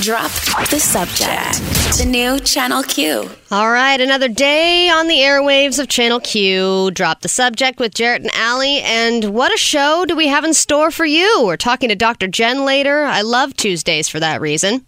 Drop the subject. The new Channel Q. All right, another day on the airwaves of Channel Q. Drop the subject with Jarrett and Allie. And what a show do we have in store for you? We're talking to Dr. Jen later. I love Tuesdays for that reason.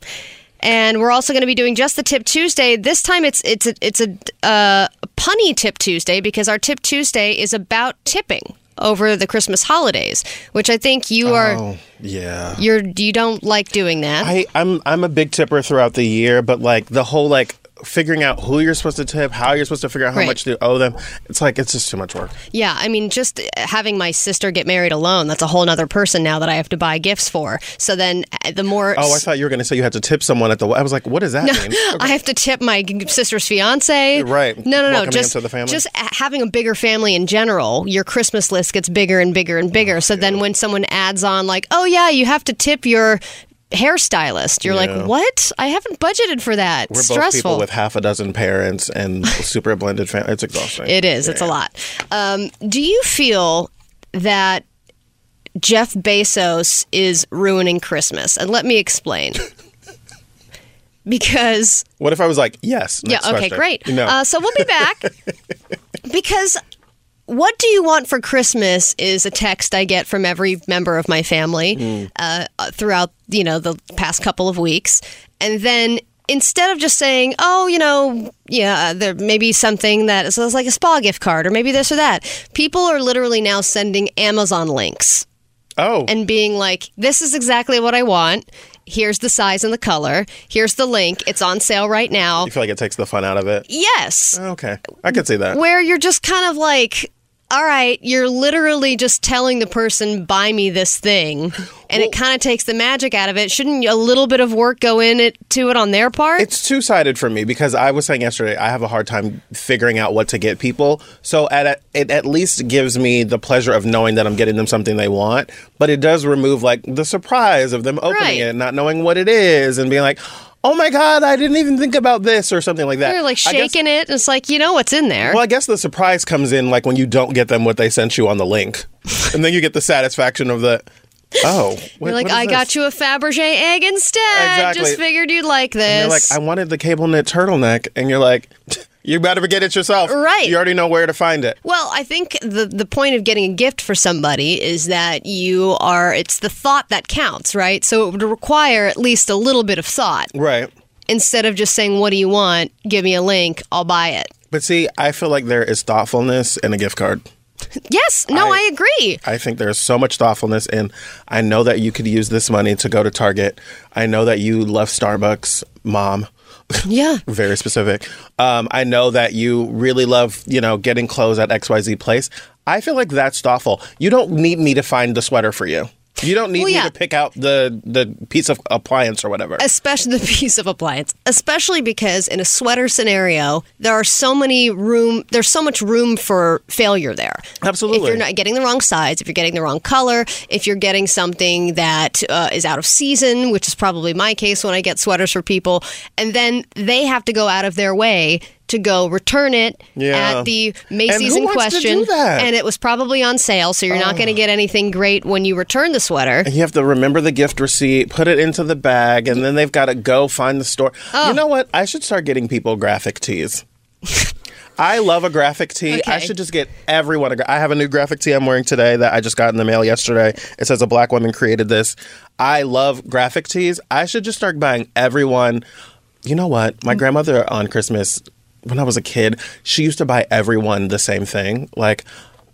And we're also going to be doing just the Tip Tuesday. This time it's it's a, it's a uh, punny Tip Tuesday because our Tip Tuesday is about tipping over the Christmas holidays, which I think you are Oh, yeah. you're you don't like doing that. I, I'm I'm a big tipper throughout the year, but like the whole like figuring out who you're supposed to tip, how you're supposed to figure out how Right. much to owe them, it's like it's just too much work. Yeah, I mean, just having my sister get married alone, that's a whole other person now that I have to buy gifts for. So then uh, the more. Oh, I thought you were going to say you had to tip someone at the. I was like, what does that mean? I have to tip my sister's fiance. Right. No, no, no. Welcoming Just, the family. just having a bigger family in general, your Christmas list gets bigger and bigger and bigger. so then when someone adds on, like, oh, yeah, you have to tip your hairstylist, you're Yeah. like, what? I haven't budgeted for that. We're both people with half a dozen parents and super blended family. It's exhausting. It is. It's a lot. Um, do you feel that Jeff Bezos is ruining Christmas? And let me explain. because What if I was like, yes? yeah, okay, question. great. No. Uh, so we'll be back because what do you want for Christmas is a text I get from every member of my family Hmm. uh, uh, throughout you know the past couple of weeks, and then instead of just saying, oh, you know, yeah, there may be something that is like a spa gift card or maybe this or that, people are literally now sending Amazon links oh, and being like, this is exactly what I want. Here's the size and the color. Here's the link. It's on sale right now. you feel like it takes the fun out of it? Yes. Okay, I could see that. where you're just kind of like, all right, you're literally just telling the person, buy me this thing. And it kind of takes the magic out of it. Shouldn't a little bit of work go in it to it on their part? It's two sided for me because I was saying yesterday I have a hard time figuring out what to get people. So at a, it at least gives me the pleasure of knowing that I'm getting them something they want, but it does remove like the surprise of them opening Right. it, not knowing what it is, and being like, "Oh my god, I didn't even think about this" or something like that. They're like I guess- shaking it. It's like, you know what's in there. well, I guess the surprise comes in like when you don't get them what they sent you on the link, and then you get the satisfaction of the, oh, You're like, I got you a Fabergé egg instead. Exactly. Just figured you'd like this. And you're like, I wanted the cable knit turtleneck, and you're like, you better get it yourself. Right. You already know where to find it. Well, I think the the point of getting a gift for somebody is that you are it's the thought that counts, right? So it would require at least a little bit of thought Right. instead of just saying what do you want? Give me a link, I'll buy it. But see, I feel like there is thoughtfulness in a gift card. Yes, no, I, I- agree. I think there's so much thoughtfulness in. I know that you could use this money to go to Target. I know that you love Starbucks, mom. Yeah. Very specific. Um, I know that you really love, you know, getting clothes at XYZ place. I feel like that's thoughtful. You don't need me to find the sweater for you. You don't need Well, yeah. me to pick out the the piece of appliance or whatever. Especially the piece of appliance. Especially because in a sweater scenario, there are so many room there's so much room for failure there. Absolutely. If you're not getting the wrong size, if you're getting the wrong color, if you're getting something that uh, is out of season, which is probably my case when I get sweaters for people, and then they have to go out of their way to go return it Yeah. at the And Macy's in question, and it was probably on sale, so you're not going to oh. get anything great when you return the sweater. You have to remember the gift receipt, put it into the bag, and then they've got to go find the store. Oh. You know what? I should start getting people graphic tees. I love a graphic tee. I should just get everyone a gra- I have a new graphic tee I'm wearing today that I just got in the mail yesterday. It says a black woman created this. I love graphic tees. I should just start buying everyone. You know what? My mm. grandmother on Christmas when I was a kid, she used to buy everyone the same thing. Like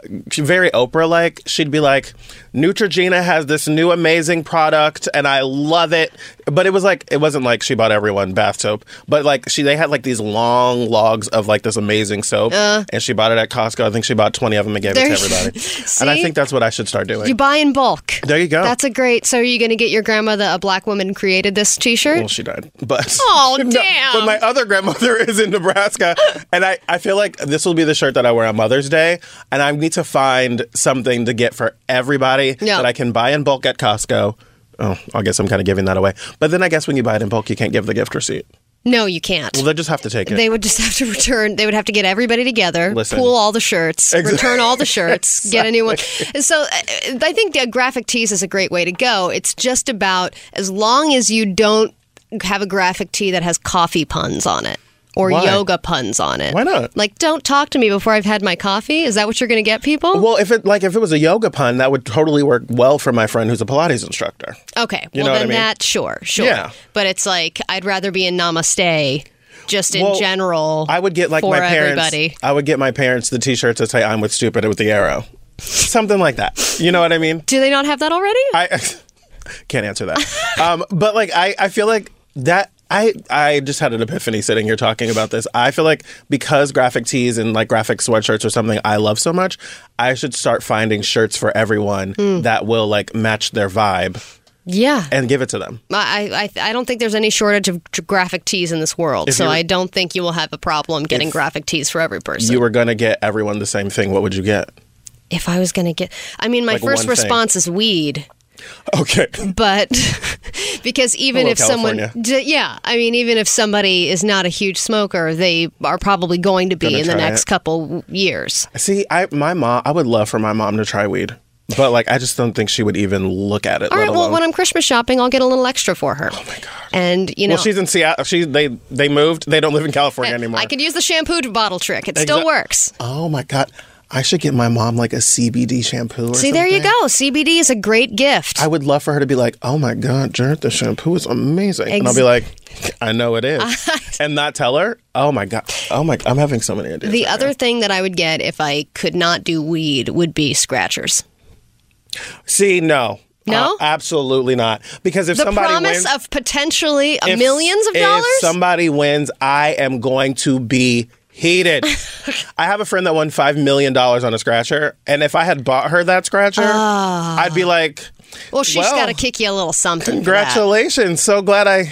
very Oprah like. She'd be like, Neutrogena has this new amazing product and I love it. But it was like it wasn't like she bought everyone bath soap. But like she they had like these long logs of like this amazing soap uh. and she bought it at Costco. I think she bought 20 of them and gave it to everybody. and I think that's what I should start doing. You buy in bulk. there you go. That's a great. So, are you going to get your grandmother a black woman created this T-shirt? well, she died. But Oh, No, damn. but my other grandmother is in Nebraska, and I, I feel like this will be the shirt that I wear on Mother's Day, and I need to find something to get for everybody Yeah. that I can buy in bulk at Costco. Oh, I guess I'm kind of giving that away. But then I guess when you buy it in bulk, you can't give the gift receipt. no, you can't. Well, they just have to take it. they would just have to return. They would have to get everybody together, Listen. pool all the shirts, Exactly. return all the shirts, get a new one. And so, uh, I think uh, graphic tees is a great way to go. It's just about as long as you don't have a graphic tee that has coffee puns on it or Why? yoga puns on it. Why not? Like, don't talk to me before I've had my coffee. Is that what you're going to get people? Well, if it like if it was a yoga pun, that would totally work well for my friend who's a Pilates instructor. okay, you well then I mean? that sure, sure. Yeah. But it's like I'd rather be in Namaste, just in Well, general. I would get like my parents. everybody. I would get my parents the T-shirts that say "I'm with stupid" with the arrow, something like that. You know what I mean? Do they not have that already? I can't answer that. um, but like I, I feel like that I I just had an epiphany sitting here talking about this. I feel like because graphic tees and like graphic sweatshirts are something I love so much, I should start finding shirts for everyone Hmm. that will like match their vibe yeah. and give it to them. I, I I don't think there's any shortage of graphic tees in this world, If so I don't think you will have a problem getting graphic tees for every person. You were gonna get everyone the same thing. What would you get? if I was going to get, I mean, my Like first one thing. response is weed, Okay. but because even Hello, if someone, California. yeah, I mean, even if somebody is not a huge smoker, they are probably going to be Gonna in the next it. couple years. See, I my mom. I would love for my mom to try weed, but like I just don't think she would even look at it. All right. let well, alone- when I'm Christmas shopping, I'll get a little extra for her. Oh my god! And you know, well, she's in Seattle. She they they moved. They don't live in California eh, anymore. I could use the shampoo bottle trick. It still Exa- works. Oh my god! I should get my mom like a CBD shampoo. Or See, there you go. CBD is a great gift. I would love for her to be like, "Oh my god, Jarrett, the shampoo is amazing," and I'll be like, "I know it is," and not tell her. Oh my god! Oh my! I'm having so many ideas. The right other now. thing that I would get if I could not do weed would be scratchers. see, no, No? Uh, absolutely not. Because if The somebody promise wins, of potentially if- millions of dollars, if somebody wins, I am going to be heated. I have a friend that won five million dollars on a scratcher, and if I had bought her that scratcher, ah. I'd be like, well, she's well, got to kick you a little something. "Congratulations! So glad I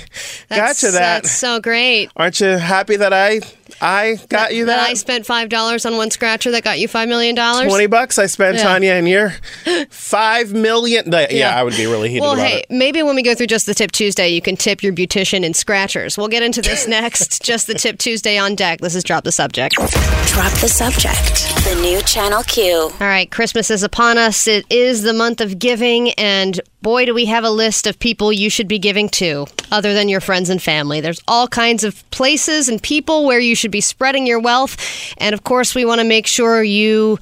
That's, got you that. That's so great. Aren't you happy that I I got you That I spent five dollars on one scratcher that got you five million dollars. Twenty bucks I spent, Yeah. Tanya, and you're five million. Yeah, Yeah. I would be really heated Well, about hey, it. maybe when we go through Just the Tip Tuesday, you can tip your beautician in scratchers. We'll get into this next. Just the Tip Tuesday on deck. This is Drop the Subject. Drop the subject. The new Channel Q. All right, Christmas is upon us. It is the month of giving, and boy, do we have a list of people you should be giving to, other than your friends and family. There's all kinds of places and people where you should be spreading your wealth, and of course, we want to make sure you.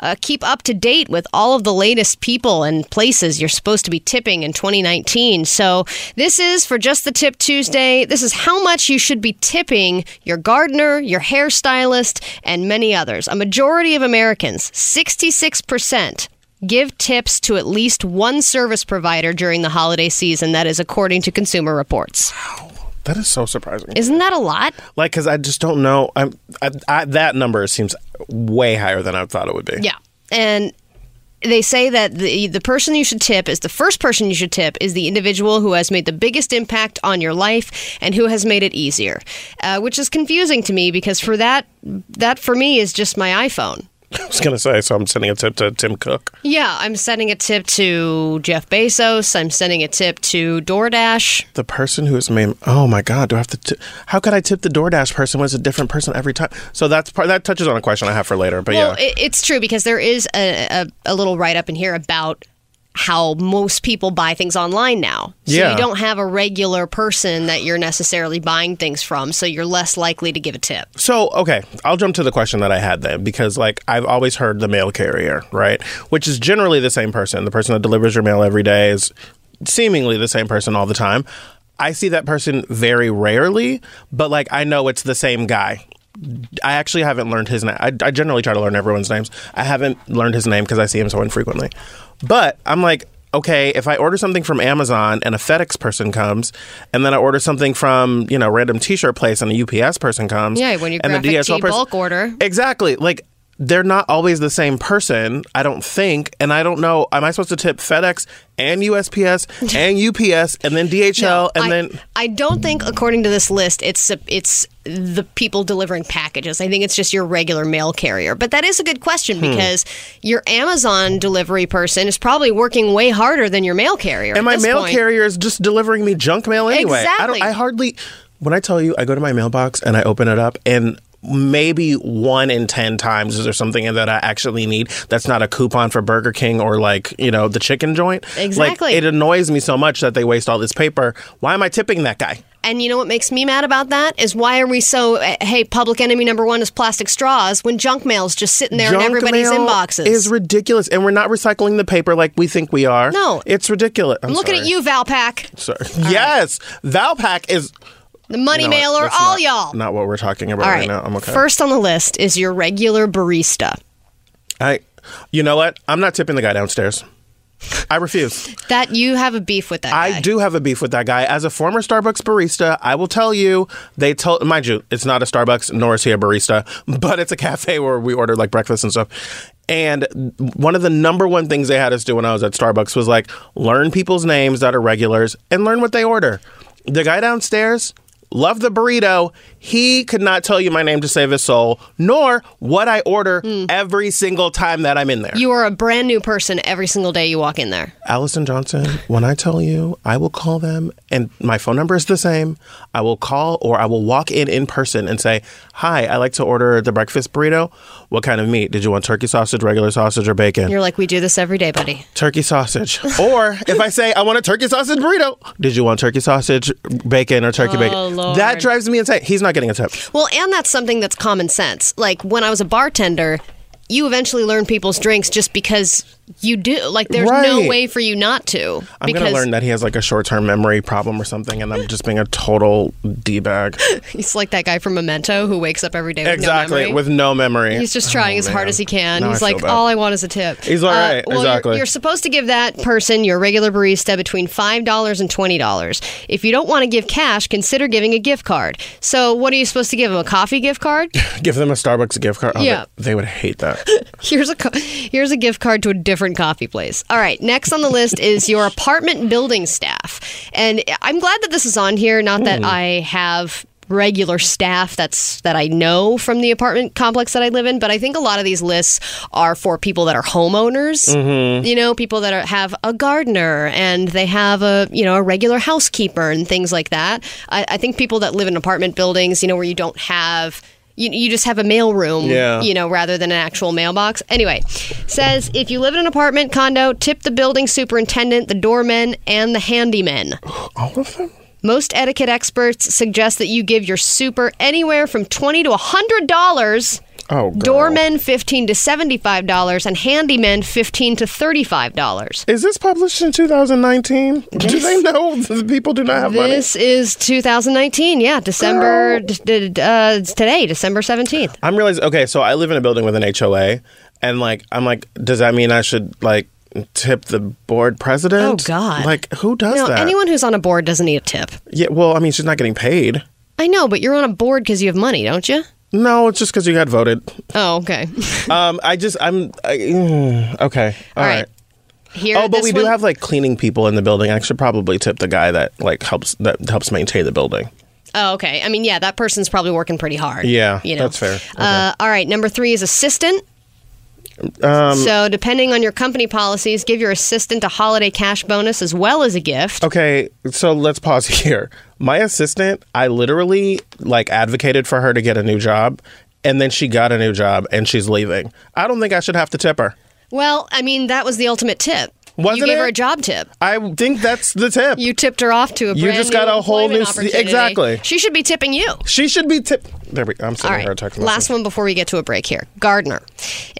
Uh, keep up to date with all of the latest people and places you're supposed to be tipping in 2019. So, this is for Just the Tip Tuesday. This is how much you should be tipping your gardener, your hairstylist, and many others. A majority of Americans, 66%, give tips to at least one service provider during the holiday season. That is according to Consumer Reports. Wow. That is so surprising. Isn't that a lot? like, because I just don't know. I'm, I, I, that number seems way higher than I thought it would be. Yeah. And they say that the the person you should tip is the first person you should tip is the individual who has made the biggest impact on your life and who has made it easier, uh, which is confusing to me because for that that for me is just my iPhone. I was gonna say. So I'm sending a tip to Tim Cook. Yeah, I'm sending a tip to Jeff Bezos. I'm sending a tip to DoorDash. The person who has made. Oh my God! Do I have to? T- how could I tip the DoorDash person when it's a different person every time? So that's part. That touches on a question I have for later. But Well, yeah, it, it's true because there is a, a, a little write up in here about how most people buy things online now. So Yeah. you don't have a regular person that you're necessarily buying things from, so you're less likely to give a tip. So, okay, I'll jump to the question that I had then because, like, I've always heard the mail carrier, right? Which is generally the same person. The person that delivers your mail every day is seemingly the same person all the time. I see that person very rarely, but, like, I know it's the same guy. I actually haven't learned his name. I, I generally try to learn everyone's names. I haven't learned his name because I see him so infrequently. But I'm like, okay, if I order something from Amazon and a FedEx person comes, and then I order something from you know random T-shirt place and a UPS person comes, Yeah, when you and graphic tee bulk order. exactly like. They're not always the same person, I don't think, and I don't know. Am I supposed to tip FedEx and USPS and UPS and then DHL and I, then I don't think, according to this list, it's it's the people delivering packages. I think it's just your regular mail carrier. But that is a good question Hmm. because your Amazon delivery person is probably working way harder than your mail carrier. And my mail point. carrier is just delivering me junk mail anyway. I Exactly. don't I hardly when I tell you I go to my mailbox and I open it up and maybe one in 10 times is there something that I actually need that's not a coupon for Burger King or like, you know, the chicken joint. Exactly. Like, it annoys me so much that they waste all this paper. Why am I tipping that guy? And you know what makes me mad about that is why are we so eh, hey public enemy number one is plastic straws when junk mail's just sitting there in everybody's inboxes. is ridiculous, and we're not recycling the paper like we think we are. No. it's ridiculous. I'm, I'm looking at you, Valpak, Sorry. Yes, Valpak is the money know mailer, all not- y'all. Not what we're talking about right. right. now. I'm okay. First on the list is your regular barista. I, you know what? I'm not tipping the guy downstairs. I refuse. That you have a beef with that guy. I do have a beef with that guy. As a former Starbucks barista, I will tell you, they told, mind you, it's not a Starbucks, nor is he a barista, but it's a cafe where we order like breakfast and stuff. And one of the number one things they had us do when I was at Starbucks was like learn people's names that are regulars and learn what they order. The guy downstairs, loved the burrito. He could not tell you my name to save his soul, nor what I order every single time that I'm in there. You are a brand new person every single day you walk in there. Allison Johnson, when I tell you, I will call them, and my phone number is the same. I will call or I will walk in in person and say, Hi, I like to order the breakfast burrito. What kind of meat? Did you want turkey sausage, regular sausage, or bacon? You're like, we do this every day, buddy. turkey sausage. or if I say, I want a turkey sausage burrito, did you want turkey sausage, bacon, or turkey bacon? Oh, Lord. That drives me insane. He's not getting a tip. Well, and that's something that's common sense. Like when I was a bartender, you eventually learn people's drinks just because you do. Like there's no way for you not to. I'm because going to learn that he has like a short term memory problem or something, and I'm just being a total D bag. he's like that guy from Memento who wakes up every day with exactly. no with no memory. He's just trying Oh, as hard as he can. Now He's feel like, all I want is a tip. He's all uh, right. well, Exactly. You're, you're supposed to give that person, your regular barista, between $5 and $20. If you don't want to give cash, consider giving a gift card. So, what are you supposed to give him? A coffee gift card? Give them a Starbucks gift card. Oh, Yeah. they, they would hate that. Here's a here's a gift card to a different coffee place. All right, next on the list is your apartment building staff, and I'm glad that this is on here. Not that hmm. I have regular staff that's that I know from the apartment complex that I live in, but I think a lot of these lists are for people that are homeowners. Mm-hmm. You know, people that are, have a gardener and they have a you know a regular housekeeper and things like that. I, I think people that live in apartment buildings, you know, where you don't have you, you just have a mail room, Yeah. you know, rather than an actual mailbox. Anyway, says if you live in an apartment condo, tip the building superintendent, the doorman, and the handyman. All of them? Most etiquette experts suggest that you give your super anywhere from twenty to hundred dollars. Oh, girl. Doormen fifteen to seventy-five dollars, and handymen fifteen to thirty-five dollars. Is this published in 2019? do they know the people do not have money? This is 2019. Yeah, December d- d- uh, it's today, December 17th. I'm realizing, okay, so I live in a building with an HOA, and like, I'm like, does that mean I should like tip the board president? Oh, God. Like, who does No, that? anyone who's on a board doesn't need a tip. Yeah, well, I mean, she's not getting paid. I know, but you're on a board because you have money, don't you? No, it's just because you got voted. Oh, okay. Um, I just, I'm, I, mm, okay, All all right. right. Here, Oh, but we do have like cleaning people in the building. I should probably tip the guy that like helps that helps maintain the building. Oh, okay. I mean, yeah, that person's probably working pretty hard. Yeah, you know. that's fair. Uh, all right. Number three is assistant. Um, so, depending on your company policies, give your assistant a holiday cash bonus as well as a gift. Okay, so let's pause here. My assistant, I literally like advocated for her to get a new job, and then she got a new job and she's leaving. I don't think I should have to tip her. Well, I mean, that was the ultimate tip. Wasn't you gave her a job tip. I think that's the tip. You tipped her off to a You just got a whole new- opportunity. exactly. She should be tipping you. she should be tip. There we. I'm All sending her a right. Last one before we get to a break here. Gardener.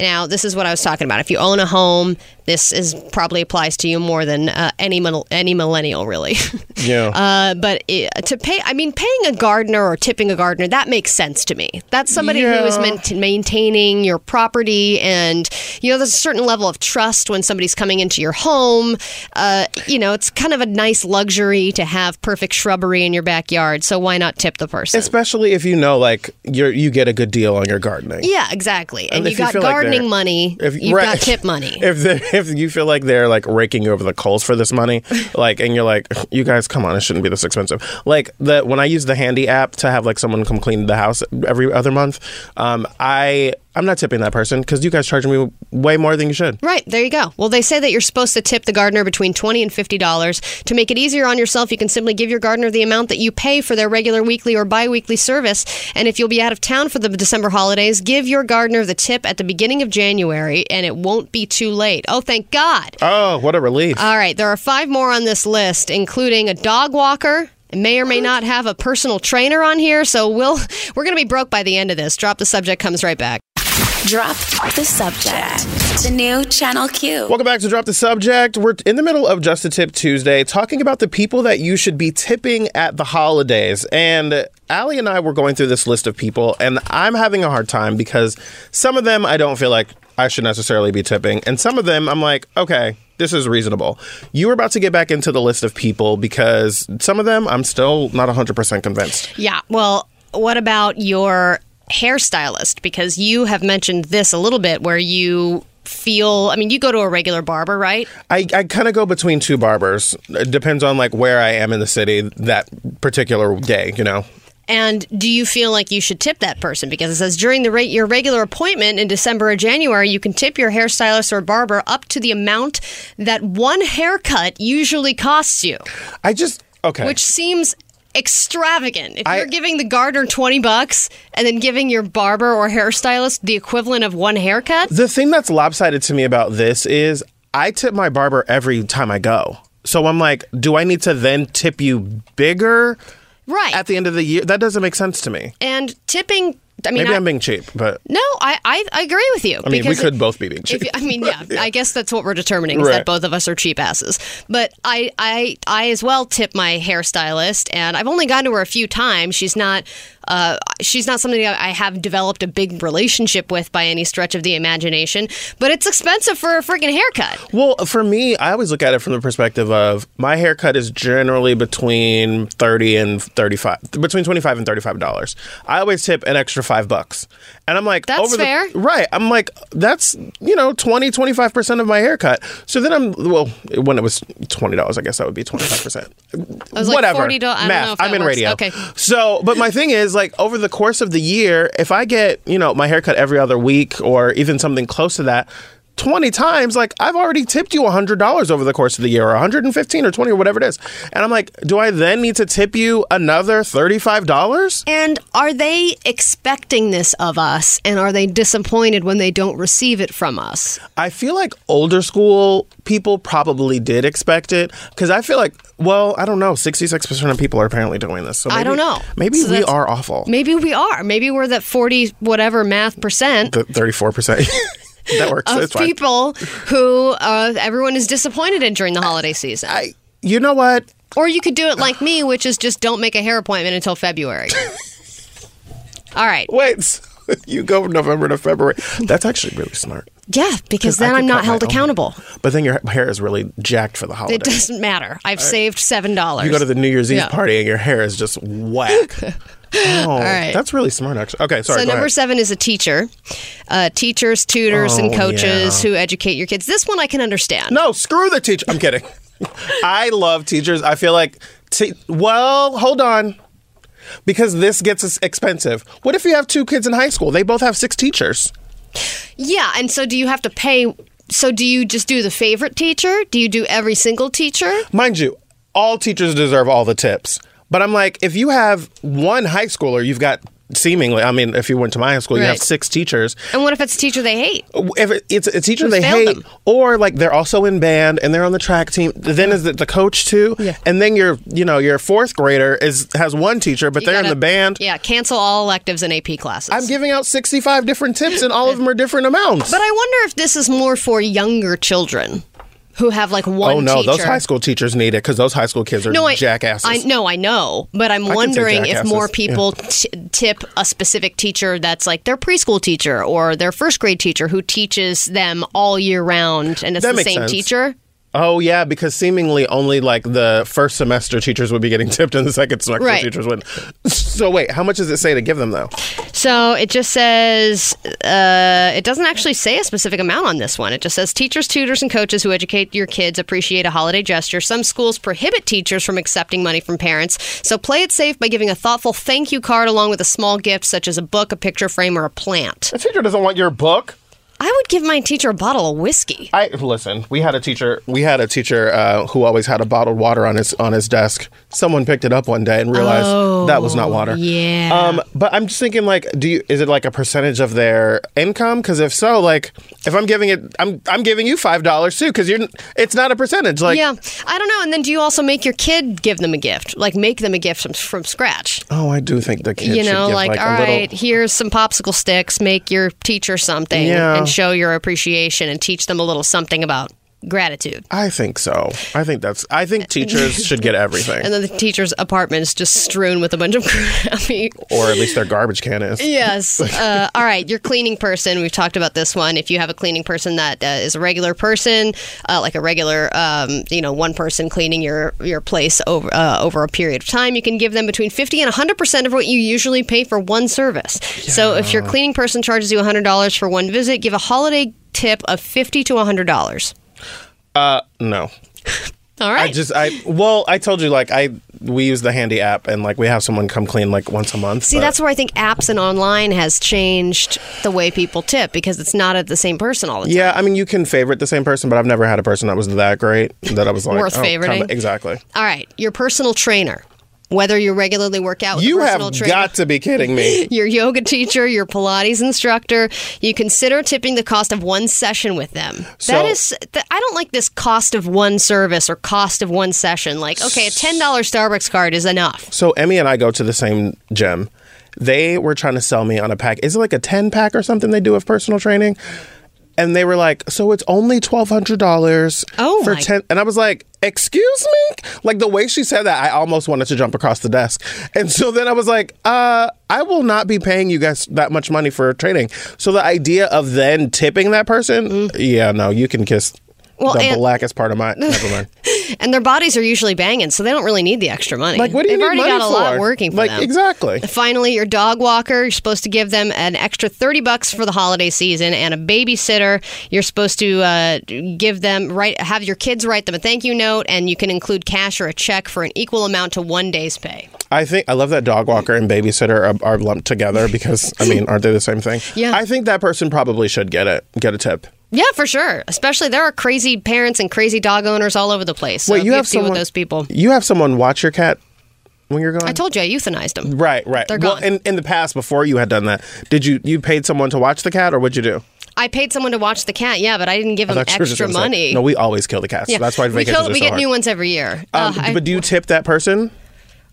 Now, this is what I was talking about. If you own a home, this is probably applies to you more than uh, any any millennial, really. Yeah. Uh, but it, to pay, I mean, paying a gardener or tipping a gardener, that makes sense to me. That's somebody who is Yeah. maint- maintaining your property, and you know, there's a certain level of trust when somebody's coming into your home. Uh, you know, it's kind of a nice luxury to have perfect shrubbery in your backyard. So why not tip the person? Especially if you know, like, you're you get a good deal on your gardening. Yeah, exactly. And, And you if you got feel like gardening money. If You've right. got tip money. If if you feel like they're like raking over the coals for this money, like, and you're like, you guys, come on, it shouldn't be this expensive. Like the when I use the Handy app to have like someone come clean the house every other month, um, I I'm not tipping that person because you guys charge me way more than you should. Right, there you go. Well, they say that you're supposed to tip the gardener between 20 and $50. To make it easier on yourself, you can simply give your gardener the amount that you pay for their regular weekly or bi weekly service. And if you'll be out of town for the December holidays, give your gardener the tip at the beginning of January and it won't be too late. Oh, thank God. Oh, what a relief. All right, there are five more on this list, including a dog walker. May or may not have a personal trainer on here, so we'll we're gonna be broke by the end of this. Drop the subject comes right back. Drop the subject. The new Channel Q. Welcome back to Drop the Subject. We're in the middle of Just a Tip Tuesday talking about the people that you should be tipping at the holidays. And Allie and I were going through this list of people, and I'm having a hard time because some of them I don't feel like I should necessarily be tipping. And some of them I'm like, okay, this is reasonable. You were about to get back into the list of people because some of them I'm still not 100% convinced. Yeah. Well, what about your hairstylist? Because you have mentioned this a little bit where you feel I mean, you go to a regular barber, right? I, I kind of go between two barbers. It depends on like where I am in the city that particular day, you know. And do you feel like you should tip that person? Because it says during the re- your regular appointment in December or January, you can tip your hairstylist or barber up to the amount that one haircut usually costs you, I just okay. which seems extravagant. If I- you're giving the gardener 20 bucks and then giving your barber or hairstylist the equivalent of one haircut, The thing that's lopsided to me about this is I tip my barber every time I go. So I'm like, do I need to then tip you bigger right. at the end of the year? That doesn't make sense to me. and tipping, I mean, Maybe I, I'm being cheap, but no, I, I, I agree with you. I mean, we could both be being cheap. you, I mean, yeah, I guess that's what we're determining is Right. that both of us are cheap asses. But I, I, I as well tip my hairstylist, and I've only gone to her a few times. She's not, uh, she's not somebody I have developed a big relationship with by any stretch of the imagination. But it's expensive for a freaking haircut. Well, for me, I always look at it from the perspective of my haircut is generally between 30 and 35, between 25 and 35 dollars. I always tip an extra 5 bucks. And I'm like, That's over the- fair. right. I'm like, that's, you know, 20, 25% of my haircut. So then I'm, well, when it was $20, I guess that would be 25%. I was like Whatever. $40. I don't Math. I'm in radio. Okay. So, but my thing is, like, over the course of the year, if I get, you know, my haircut every other week or even something close to that, 20 times, like, I've already tipped you $100 over the course of the year, or 115 or 20 or whatever it is. And I'm like, do I then need to tip you another $35? And are they expecting this of us? And are they disappointed when they don't receive it from us? I feel like older school people probably did expect it because I feel like, well, I don't know, 66% of people are apparently doing this. So I don't know. Maybe So we are awful. Maybe we are. Maybe we're that 40 whatever math percent. The 34%. that works. of people who uh, everyone is disappointed in during the holiday season. I, you know what? or you could do it like me, which is just don't make a hair appointment until February. All right. Wait, so you go from November to February. That's actually really smart. Yeah, because then I'm not held accountable. But then your hair is really jacked for the holiday. It doesn't matter. I've saved seven dollars. You go to the New Year's Eve Yeah. party and your hair is just whack. Oh, right. that's really smart, actually. Okay, sorry. So number ahead. seven is a teacher. Uh, teachers, tutors, and Oh, coaches yeah. who educate your kids. This one I can understand. No, screw the teacher. I'm kidding. I love teachers. I feel like, te- well, hold on. Because this gets expensive. What if you have two kids in high school? They both have six teachers. Yeah, and so do you have to pay? So do you just do the favorite teacher? Do you do every single teacher? Mind you, all teachers deserve all the tips. But I'm like, if you have one high schooler, you've got seemingly, I mean, if you went to my high school, you have six teachers. And what if it's a teacher they hate? If it's a teacher Who they hate, them? or like they're also in band and they're on the track team, then is it the coach too? Yeah. And then your, you know, your fourth grader is has one teacher, but You they're in gotta- the band. Yeah, cancel all electives and AP classes. I'm giving out 65 different tips, and all of them are different amounts. but I wonder if this is more for younger children who have like one oh no, those high school teachers need it because those high school kids are no, I, jackasses. I no, I know, but I'm say wondering if more yeah. people t- tip a specific teacher that's like their preschool teacher or their first grade teacher who teaches them all year round, and it's That the same sense. teacher. Oh yeah, because seemingly only like the first semester teachers would be getting tipped, and the second semester Right. teachers wouldn't. So wait, how much does it say to give them though? So it just says, uh, it doesn't actually say a specific amount on this one. It just says teachers, tutors, and coaches who educate your kids appreciate a holiday gesture. Some schools prohibit teachers from accepting money from parents. So play it safe by giving a thoughtful thank you card along with a small gift, such as a book, a picture frame, or a plant. A teacher doesn't want your book. I would give my teacher a bottle of whiskey. I listen. We had a teacher. We had a teacher uh, who always had a bottled water on his on his desk. Someone picked it up one day and realized that was not water. yeah. Um, but I'm just thinking, like, do you? Is it like a percentage of their income? Because if so, like, if I'm giving it, I'm I'm giving you five dollars too. Because you're, it's not a percentage. Like, yeah, I don't know. And then do you also make your kid give them a gift? Like make them a gift from, from scratch? oh, I do think the kids you know, give like, like, all a little. here's some popsicle sticks. Make your teacher something Yeah. and show your appreciation and teach them a little something about gratitude. I think so. I think that's. I think teachers should get everything, And then the teacher's apartment is just strewn with a bunch of crappy. or at least their garbage can is. Yes. Uh, all right. Your cleaning person. We've talked about this one. If you have a cleaning person that uh, is a regular person, uh, like a regular, um, you know, one person cleaning your your place over uh, over a period of time, you can give them between fifty and hundred percent of what you usually pay for one service. So if your cleaning person charges you hundred dollars for one visit, give a holiday tip of fifty to hundred dollars. Uh, no. All right. I just I well I told you like I we use the handy app and like we have someone come clean like once a month. See, but- that's where I think apps and online has changed the way people tip because it's not at the same person all the time. yeah. I mean, you can favorite the same person, but I've never had a person that was that great that I was like Worth oh, favoriting? come- exactly. All right, your personal trainer. Whether you regularly work out with You a have personal trainer, got to be kidding me. your yoga teacher, your Pilates instructor, you consider tipping the cost of one session with them. So- that is, th- I don't like this cost of one service or cost of one session. Like, okay, a ten dollar Starbucks card is enough. So Emmy and I go to the same gym. They were trying to sell me on a pack. Is it like a ten pack or something they do of personal training? And they were like, "So it's only twelve hundred dollars Oh for my- ten. And I was like, "Excuse me!" Like the way she said that, I almost wanted to jump across the desk. And so then I was like, "Uh, I will not be paying you guys that much money for training." So the idea of then tipping that person, yeah, no, you can kiss. Well, the and- blackest part of my. Never mind. And their bodies are usually banging, so they don't really need the extra money. Like, what do you They've already got a for? lot working for like, them. exactly. Finally, your dog walker, you're supposed to give them an extra 30 bucks for the holiday season and a babysitter. You're supposed to uh, give them write have your kids write them a thank you note and you can include cash or a check for an equal amount to 1 day's pay. I think I love that dog walker and babysitter are, are lumped together because I mean, aren't they the same thing? Yeah. I think that person probably should get it, get a tip. Yeah, for sure. Especially there are crazy parents and crazy dog owners all over the place. So Wait, you have have to deal someone with those people. You have someone watch your cat when you're gone. I told you I euthanized them. right, right. They're well, gone. in in the past, before you had done that, did you you paid someone to watch the cat, or what'd you do? I paid someone to watch the cat, yeah, but I didn't give them thought you were just extra gonna say- money. no, we always kill the cats. Yeah. That's why we, kill- we so get hard. new ones every year. Um, Uh, but do you tip that person?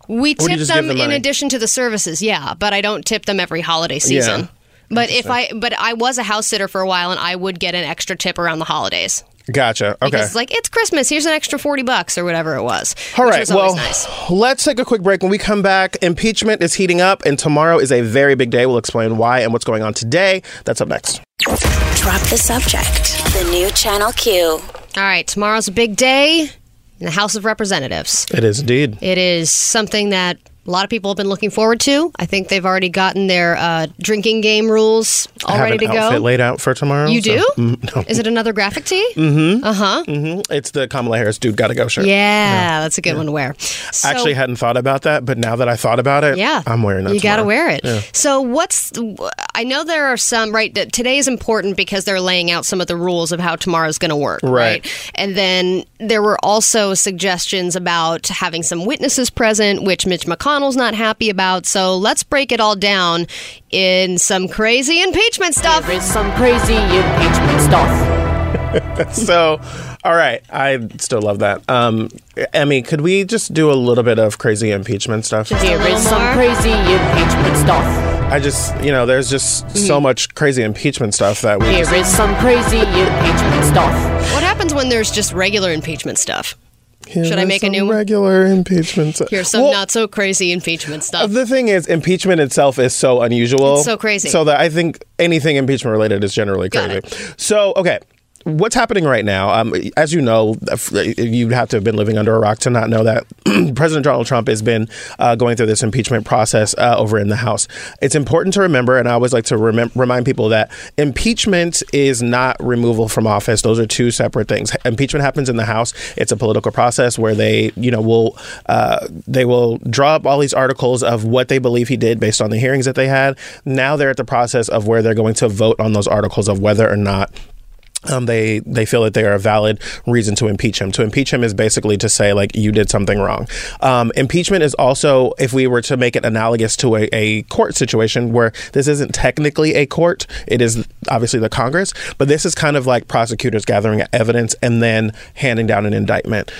We tip them them in addition to the services, yeah, but I don't tip them every holiday season. Yeah. But if I but I was a house sitter for a while and I would get an extra tip around the holidays. Gotcha. Okay. Because it's like it's Christmas, here's an extra 40 bucks or whatever it was. All which right. was Well, nice. let's take a quick break. When we come back, impeachment is heating up, and tomorrow is a very big day. We'll explain why and what's going on today. That's up next. Drop the subject. The new Channel Q. All right, tomorrow's a big day in the House of Representatives. It is indeed. It is something that a lot of people have been looking forward to. I think they've already gotten their uh, drinking game rules all ready an to outfit go. laid out for tomorrow. You so- do? Mm, no. Is it another graphic tee? Mm-hmm. Uh huh. Mm-hmm. It's the Kamala Harris dude gotta go shirt. Yeah, that's a good one to wear. So, I actually hadn't thought about that, but now that I thought about it, yeah, I'm wearing that. You got to wear it. So what's? I know there are some right. Today is important because they're laying out some of the rules of how tomorrow's going to work. Right. And then there were also suggestions about having some witnesses present, which Mitch McConnell's not happy about. So let's break it all down in some crazy impeachment stuff. There is some crazy impeachment stuff. So, all right, I still love that. Um, Emmy, could we just do a little bit of crazy impeachment stuff? Just a There little is some more? crazy impeachment stuff. I just, you know, there's just Mm-hmm. so much crazy impeachment stuff that we. There Just, is some crazy impeachment stuff. What happens when there's just regular impeachment stuff? Should I make a new one? regular impeachment? stuff. Here's some Well, not so crazy impeachment stuff. The thing is, impeachment itself is so unusual. It's so crazy. So that I think anything impeachment related is generally Got crazy. So, okay. What's happening right now, um, as you know, you'd have to have been living under a rock to not know that President Donald Trump has been uh, going through this impeachment process uh, over in the House. It's important to remember, and I always like to remem- remind people that impeachment is not removal from office. Those are two separate things. Impeachment happens in the House. It's a political process where they, you know, will uh, they will draw up all these articles of what they believe he did based on the hearings that they had. Now they're at the process of where they're going to vote on those articles of whether or not um, they they feel that they are a valid reason to impeach him. To impeach him is basically to say like you did something wrong. Um, impeachment is also if we were to make it analogous to a, a court situation where this isn't technically a court, it is obviously the Congress, but this is kind of like prosecutors gathering evidence and then handing down an indictment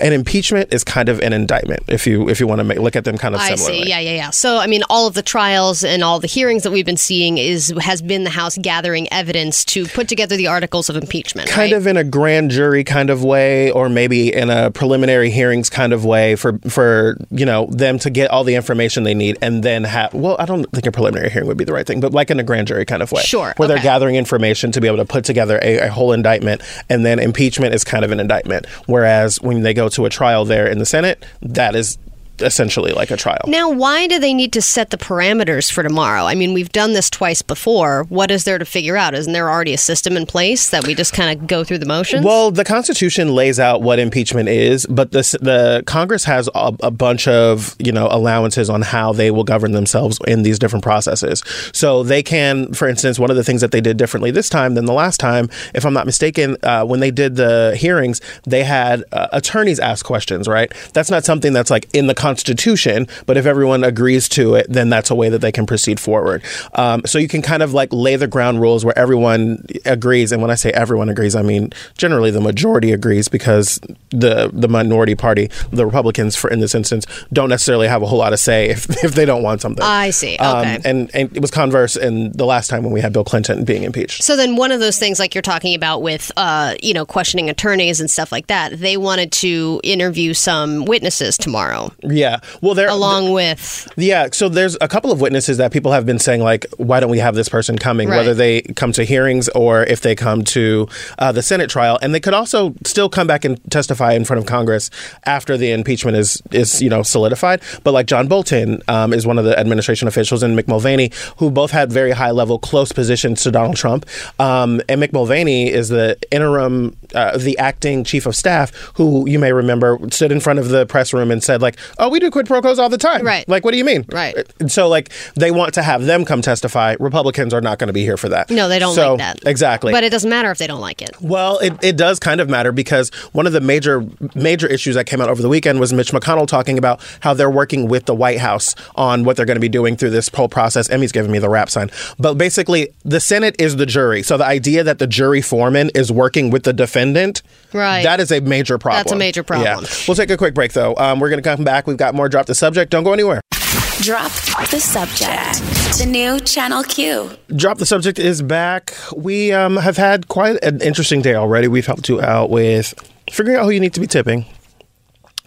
an impeachment is kind of an indictment if you if you want to make, look at them kind of I similarly. see. Yeah, yeah, yeah. So, I mean, all of the trials and all the hearings that we've been seeing is has been the House gathering evidence to put together the articles of impeachment. kind right? of in a grand jury kind of way or maybe in a preliminary hearings kind of way for for you know them to get all the information they need and then have well I don't think a preliminary hearing would be the right thing but like in a grand jury kind of way Sure, where they're gathering information to be able to put together a, a whole indictment and then impeachment is kind of an indictment whereas when they go to a trial there in the Senate that is essentially like a trial Now, why do they need to set the parameters for tomorrow? I mean, we've done this twice before. What is there to figure out? Isn't there already a system in place that we just kind of go through the motions? Well, the Constitution lays out what impeachment is, but the the Congress has a, a bunch of you know allowances on how they will govern themselves in these different processes. So they can, for instance, one of the things that they did differently this time than the last time, if I'm not mistaken, uh, when they did the hearings, they had uh, attorneys ask questions. Right? That's not something that's like in the Constitution, but if everyone agrees to it, then that's a way that they can proceed forward. Um, so you can kind of like lay the ground rules where everyone agrees, and when I say everyone agrees, I mean generally the majority agrees because the the minority party, the Republicans, for in this instance, don't necessarily have a whole lot of say if, if they don't want something. I see. Um, Okay. and and it was converse in the last time when we had Bill Clinton being impeached. So then, one of those things, like you're talking about with, uh, you know, questioning attorneys and stuff like that, they wanted to interview some witnesses tomorrow, Yeah. Well, there along with. Yeah, so there's a couple of witnesses that people have been saying like, why don't we have this person coming, Right. whether they come to hearings or if they come to uh, the Senate trial, and they could also still come back and testify in front of Congress after the impeachment is is you know solidified. But like John Bolton um, is one of the administration officials, and Mick Mulvaney, who both had very high level, close positions to Donald Trump, um, and Mick Mulvaney is the interim, uh, the acting chief of staff, who you may remember stood in front of the press room and said like, oh, we do quid pro quos all the time, Right. Like, what do you mean? Right. And so, like, they want to have them come testify. Republicans are not going to be here for that. No, they don't So, like that. Exactly. But it doesn't matter if they don't like it. Well, it, it does kind of matter because one of the major major issues that came out over the weekend was Mitch McConnell talking about how they're working with the White House on what they're going to be doing through this whole process. Emmy's giving me the wrap sign. But basically, the Senate is the jury. So the idea that the jury foreman is working with the defendant, Right. that is a major problem. That's a major problem. Yeah. We'll take a quick break, though. Um, we're going to come back. We've got more Drop the Subject. Don't go anywhere. Drop the subject. The new Channel Q. Drop the subject is back. We um, have had quite an interesting day already. We've helped you out with figuring out who you need to be tipping.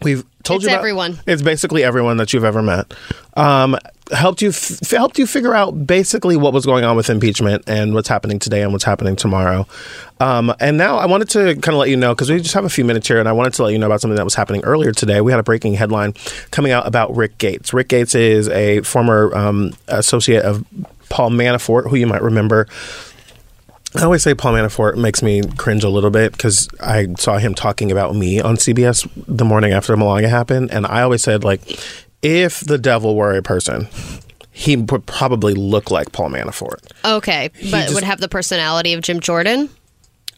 We've told It's you about, everyone. It's basically everyone that you've ever met. Um, helped you f- helped you figure out basically what was going on with impeachment and what's happening today and what's happening tomorrow. Um, and now I wanted to kind of let you know because we just have a few minutes here, and I wanted to let you know about something that was happening earlier today. We had a breaking headline coming out about Rick Gates. Rick Gates is a former um, associate of Paul Manafort, who you might remember. I always say Paul Manafort makes me cringe a little bit because I saw him talking about me on CBS the morning after Malanga happened, and I always said like, if the devil were a person, he would probably look like Paul Manafort. Okay, but just- would have the personality of Jim Jordan,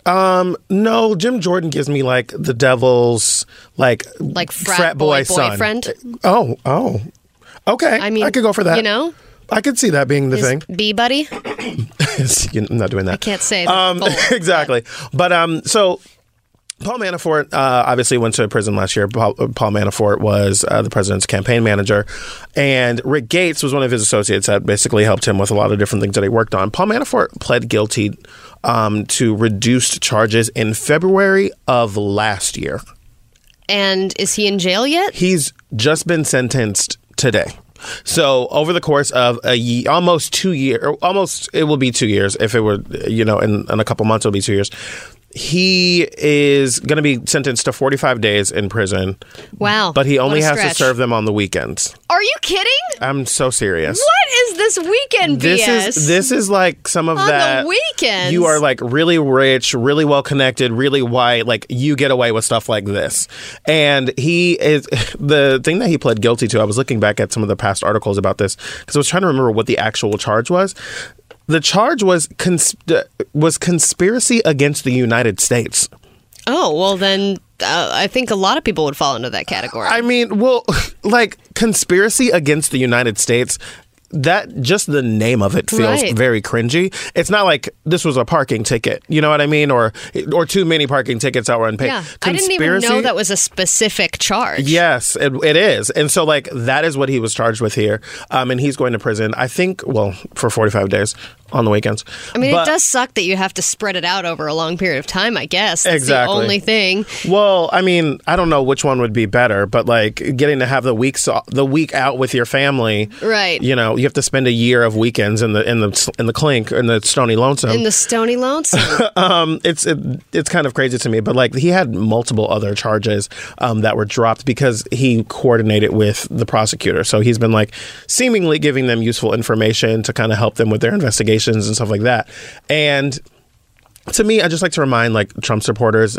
Um, no, Jim Jordan gives me like the devil's like like frat, boy, son. boyfriend. Oh, oh, okay. I mean, I could go for that. You know, I could see that being the thing. bee buddy. I'm not doing that. I can't say. Um, exactly. But um, so Paul Manafort uh, obviously went to prison last year. Paul, Paul Manafort was uh, the president's campaign manager, and Rick Gates was one of his associates that basically helped him with a lot of different things that he worked on. Paul Manafort pled guilty um, to reduced charges in February of last year. And is he in jail yet? He's just been sentenced today. So over the course of a ye- almost two year, almost it will be two years if it were you know in, in a couple months it'll be two years. He is going to be sentenced to 45 days in prison, Wow. but he only has to serve them on the weekends. Are you kidding? I'm so serious. What is this weekend This BS? is this is like some of On the that. weekends? you are like really rich, really well connected, really white. Like you get away with stuff like this. And he is the thing that he pled guilty to. I was looking back at some of the past articles about this because I was trying to remember what the actual charge was. The charge was cons- was conspiracy against the United States. Oh well, then uh, I think a lot of people would fall into that category. I mean, well, like conspiracy against the United States. That just the name of it feels Right. very cringy. It's not like this was a parking ticket, you know what I mean, or or too many parking tickets that were unpaid. yeah, I didn't even know that was a specific charge. Yes, it, it is, and so like that is what he was charged with here, um, and he's going to prison. I think, well, for forty five days on the weekends. I mean, But- it does suck that you have to spread it out over a long period of time. I guess That's Exactly. the only thing. Well, I mean, I don't know which one would be better, but like getting to have the weeks the week out with your family, Right. You know, you have to spend a year of weekends in the in the in the clink in the Stony Lonesome. In the Stony Lonesome. um, it's it, it's kind of crazy to me, but like he had multiple other charges um, that were dropped because he coordinated with the prosecutor. So he's been like seemingly giving them useful information to kind of help them with their investigations and stuff like that. And to me, I just like to remind like Trump supporters.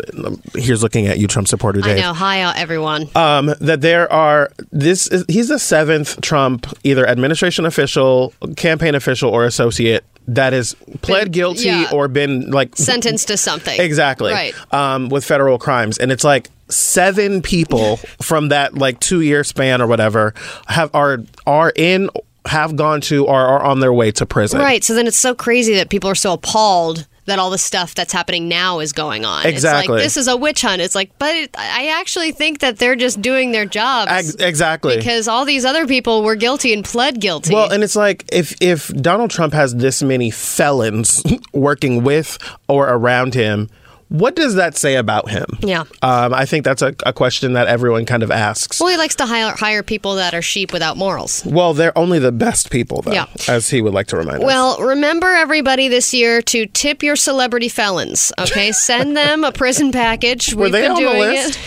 Here's looking at you, Trump supporter I know. Hi, uh, everyone. Um, that there are this is he's the seventh Trump either administration official, campaign official, or associate that has pled Been- guilty yeah. or been like Sentenced to something. Exactly. Right. Um, with federal crimes. And it's like seven people from that like two year span or whatever have are are in have gone to or are on their way to prison. Right. So then it's so crazy that people are so appalled that all the stuff that's happening now is going on. Exactly. It's like this is a witch hunt. It's like, but I actually think that they're just doing their jobs. Ex- exactly. because all these other people were guilty and pled guilty. Well, and it's like if if Donald Trump has this many felons working with or around him, what does that say about him? Yeah. Um, I think that's a, a question that everyone kind of asks. well, he likes to hire, hire people that are sheep without morals. Well, they're only the best people, though, Yeah. as he would like to remind us. Well, remember everybody this year to tip your celebrity felons. Okay, send them a prison package. Were We've they on the list?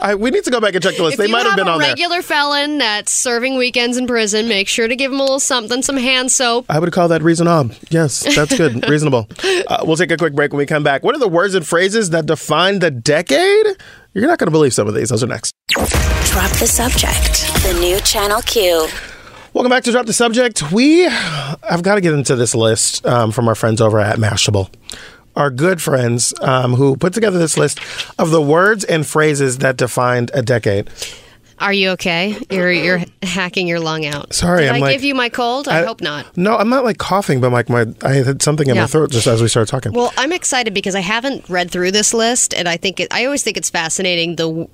I, we need to go back and check the list. If they might have been a on there. regular felon that's serving weekends in prison, make sure to give him a little something, some hand soap. I would call that reasonable. Yes, that's good. Reasonable. Uh, we'll take a quick break when we come back. What are the words and phrases that define the decade? You're not going to believe some of these. Those are next. Drop the subject. The new Channel Q. Welcome back to Drop the Subject. We, I've got to get into this list um, from our friends over at Mashable. Our good friends um, who put together this list of the words and phrases that defined a decade. Are you okay? You're you're hacking your lung out. Sorry, Did I'm I like- give you my cold? I, hope not. No, I'm not like coughing, but like my I had something in Yeah. my throat just as we started talking. Well, I'm excited because I haven't read through this list, and I think it, I always think it's fascinating. The,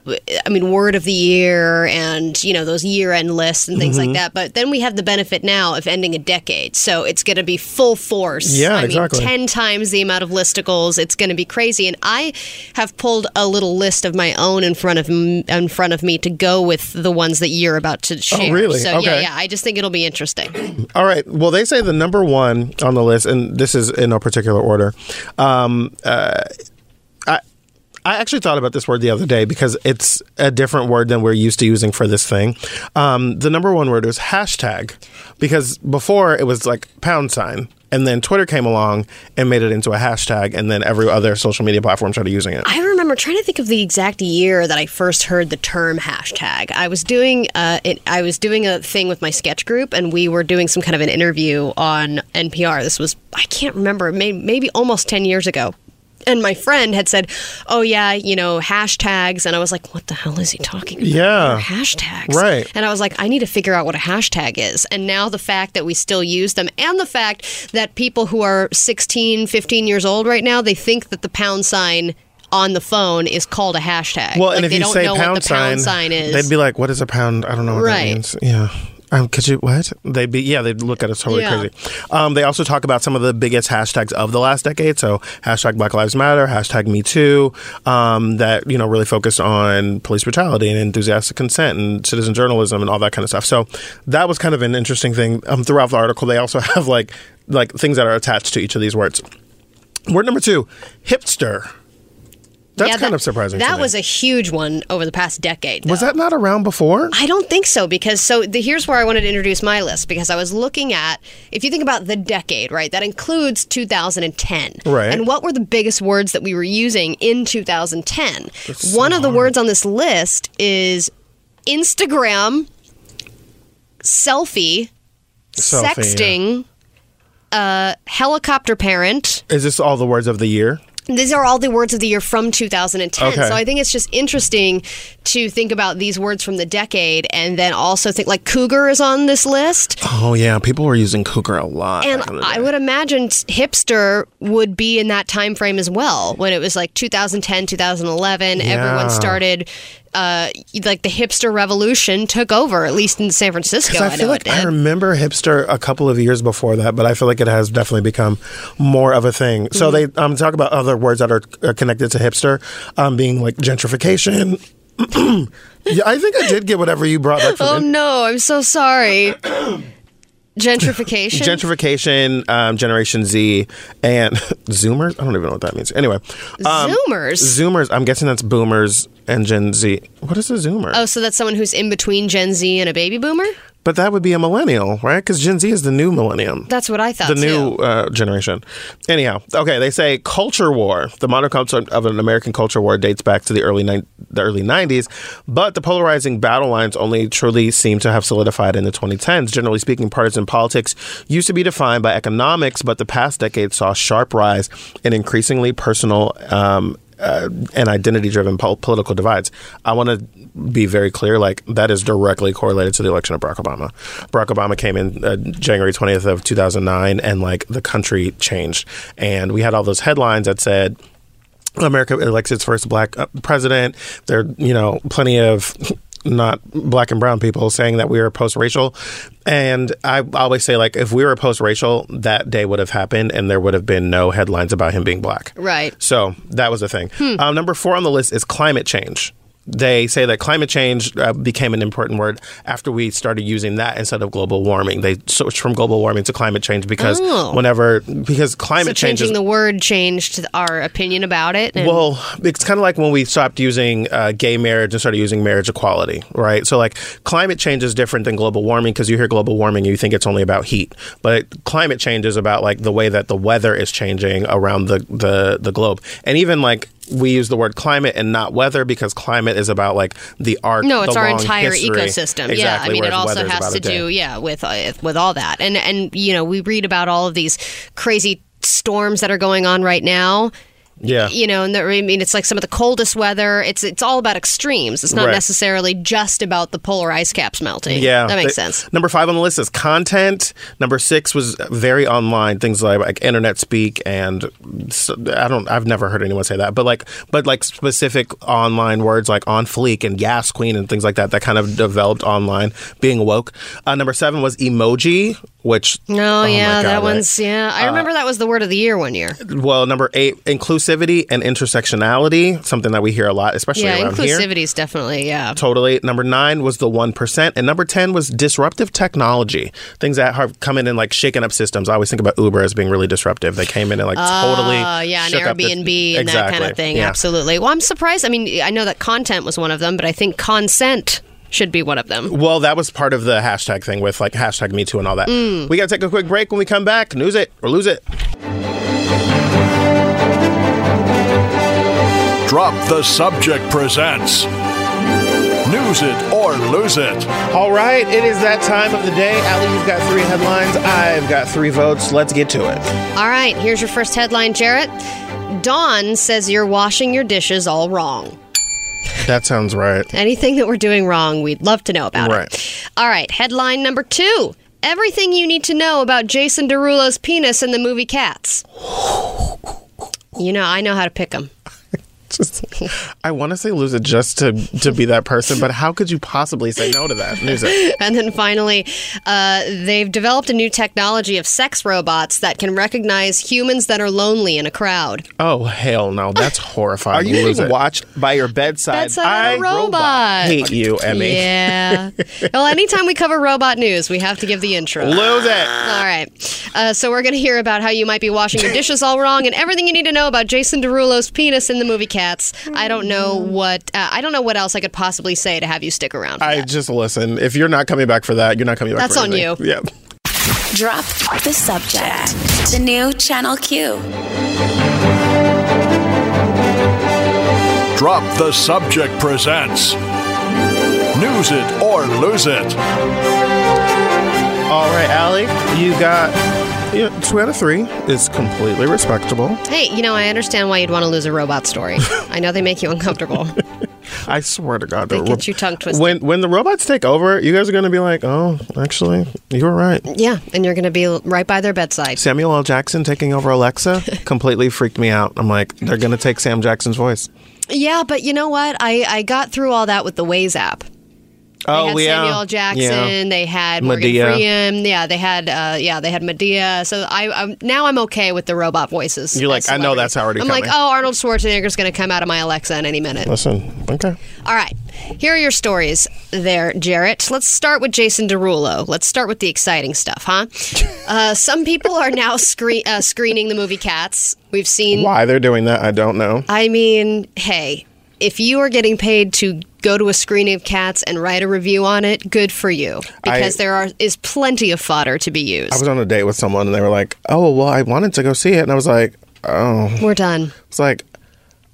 I mean, word of the year, and you know those year-end lists and things Mm-hmm. like that. But then we have the benefit now of ending a decade, so it's going to be full force. Yeah, I exactly. Mean, Ten times the amount of listicles. It's going to be crazy, and I have pulled a little list of my own in front of in front of me to go with the ones that you're about to share. Oh, really? So yeah, Okay. yeah. I just think it'll be interesting. All right. Well, they say the number one on the list, and this is in no particular order. Um, uh, I actually thought about this word the other day because it's a different word than we're used to using for this thing. Um, the number one word was hashtag because before it was like pound sign. And then Twitter came along and made it into a hashtag, and then every other social media platform started using it. I remember trying to think of the exact year that I first heard the term hashtag. I was doing uh, it, I was doing a thing with my sketch group, and we were doing some kind of an interview on NPR. This was I can't remember, maybe, maybe almost ten years ago. And my friend had said, "Oh yeah, you know hashtags," and I was like, "What the hell is he talking about? Yeah. Hashtags, Right. And I was like, "I need to figure out what a hashtag is." And now the fact that we still use them, and the fact that people who are 16, 15 years old right now, they think that the pound sign on the phone is called a hashtag. Well, Like, and if they you don't say know pound, what the pound sign is, they'd be like, "What is a pound? I don't know what Right. that means." Yeah. Um, could you what? They'd be yeah. They'd look at us totally Yeah. crazy. Um, they also talk about some of the biggest hashtags of the last decade. So hashtag Black Lives Matter, hashtag Me Too. Um, that you know really focused on police brutality and enthusiastic consent and citizen journalism and all that kind of stuff. So that was kind of an interesting thing. Um, throughout the article, they also have like like things that are attached to each of these words. Word number two, hipster. That's kind of surprising That was a huge one over the past decade. Was that not around before? I don't think so because so the, here's where I wanted to introduce my list because I was looking at if you think about the decade, right? That includes 2010. Right. And what were the biggest words that we were using in 2010? One of the words on this list is Instagram, selfie, Selfie, yeah. sexting, uh, helicopter parent. Is this all the words of the year? These are all the words of the year from 2010. Okay. So I think it's just interesting to think about these words from the decade and then also think like cougar is on this list. Oh yeah, people were using cougar a lot. And back in the I would imagine hipster would be in that time frame as well when it was like 2010, 2011. Yeah. Everyone started, uh, like the hipster revolution took over, at least in San Francisco. I I, feel know like. I remember hipster a couple of years before that, but I feel like it has definitely become more of a thing. Mm-hmm. So they um, talk about other words that are uh, connected to hipster, um, being like gentrification. yeah, I think I did get whatever you brought back from oh no, I'm so sorry. Gentrification. Gentrification, um, Generation Z, and Zoomers. I don't even know what that means. Anyway, um, Zoomers. Zoomers. I'm guessing that's Boomers and Gen Z. What is a Zoomer? Oh, so that's someone who's in between Gen Z and a baby boomer? But that would be a millennial, right? Because Gen Z is the new millennium. That's what I thought the too. new uh, generation. Anyhow, okay, they say culture war. The modern concept of an American culture war dates back to the early ni- the early 90s, but the polarizing battle lines only truly seem to have solidified in the 2010s. Generally speaking, partisan politics used to be defined by economics, but the past decade saw a sharp rise in increasingly personal um, uh, and identity driven pol- political divides. I want to be very clear like that is directly correlated to the election of Barack Obama. Barack Obama came in uh, January 20th of 2009 and like the country changed and we had all those headlines that said America elects its first black uh, president. There, you know, plenty of not black and brown people saying that we are post-racial, and I always say like if we were post-racial, that day would have happened, and there would have been no headlines about him being black. Right. So that was the thing. Um, number four on the list is climate change. They say that climate change uh, became an important word after we started using that instead of global warming. They switched from global warming to climate change because Oh. whenever because climate So change is changing the word changed our opinion about it. and- well, it's kind of like when we stopped using uh, gay marriage and started using marriage equality, right? So, like, climate change is different than global warming because you hear global warming and you think it's only about heat, but climate change is about like the way that the weather is changing around the the, the globe, and even like. We use the word climate and not weather because climate is about like the arc. No, it's our entire history. ecosystem. Exactly, yeah, I mean, it also has to do, yeah, with uh, with all that, and and you know, we read about all of these crazy storms that are going on right now. Yeah, You know, and I mean, it's like some of the coldest weather. It's it's all about extremes. It's not Right. necessarily just about the polar ice caps melting. Yeah, that makes They- sense. Number five on the list is content. Number six was very online things like, like internet speak and I don't. I've never heard anyone say that, but like, but like specific online words like on fleek and gas queen and things like that that kind of developed online. Being woke. Uh, number seven was emoji, which No, oh yeah, God, that one's yeah. I remember that was the word of the year one year. well. Number eight, inclusivity and intersectionality, something that we hear a lot, especially Yeah, around here. inclusivity is definitely yeah. Totally. Number nine was the 1%. And number 10 was disruptive technology. Things that have come in and like shaking up systems. I always think about Uber as being really disruptive. They came in and like totally. Uh, yeah, an shook up the- Airbnb and that kind of thing. Yeah. Absolutely. Well, I'm surprised. I mean, I know that content was one of them, but I think consent should be one of them. Well, that was part of the hashtag thing with like hashtag Me Too and all that. Mm. We got to take a quick break. When we come back, news it or lose it. Drop the Subject presents News It or Lose It. All right, it is that time of the day. Allie, you've got three headlines. I've got three votes. Let's get to it. All right, here's your first headline, Jarrett. Dawn says you're washing your dishes all wrong. That sounds right. Anything that we're doing wrong, we'd love to know about Right. it. All right, headline number two. Everything you need to know about Jason Derulo's penis in the movie Cats. You know, I know how to pick them. Just, I want to say lose it just to to be that person, but how could you possibly say no to that? Lose it. And then finally, uh, they've developed a new technology of sex robots that can recognize humans that are lonely in a crowd. Oh hell no, that's horrifying. Are you Lose being it. watched by your bedside? Bedside I robot. hate you, Emmy. Yeah. well, anytime we cover robot news, we have to give the intro. Lose it. All right. Uh, so we're going to hear about how you might be washing your dishes all wrong and everything you need to know about Jason Derulo's penis in the movie Cats. cats. I don't know what uh, I don't know what else I could possibly say to have you stick around. For I that. just listen. If you're not coming back for that, you're not coming back That's for on anything. you. Yeah. Drop the subject. The new Channel Q. Drop the Subject presents News It or Lose It. All right, Allie, you got yeah, two out of three is completely respectable. Hey, you know, I understand why you'd want to lose a robot story. I know they make you uncomfortable. I swear to God, They the get you tongue twisted. When when the robots take over, you guys are going to be like, oh, actually, you were right. yeah, and you're going to be right by their bedside. Samuel L. Jackson taking over Alexa completely freaked me out. I'm like, they're going to take Sam Jackson's voice. Yeah, but you know what? I, I got through all that with the Waze app. They Oh, had yeah. Samuel. Jackson. Yeah. They had Morgan Madea. Freeman. Yeah, they had uh, yeah they had Madea. So I I'm, now I'm okay with the robot voices. You're like, I know that's already I'm coming. like, oh, Arnold Schwarzenegger's going to come out of my Alexa in any minute. Listen, okay. All right, here are your stories, there, Jarrett. Let's start with Jason Derulo. Let's start with the exciting stuff, huh? Uh, some people are now screen uh, screening the movie Cats. We've seen Why they're doing that, I don't know. I mean, hey, if you are getting paid to go to a screening of Cats and write a review on it, good for you because I- there are is plenty of fodder to be used. I was on a date with someone and they were like, oh, well, I wanted to go see it. And I was like, oh. We're done. It's like,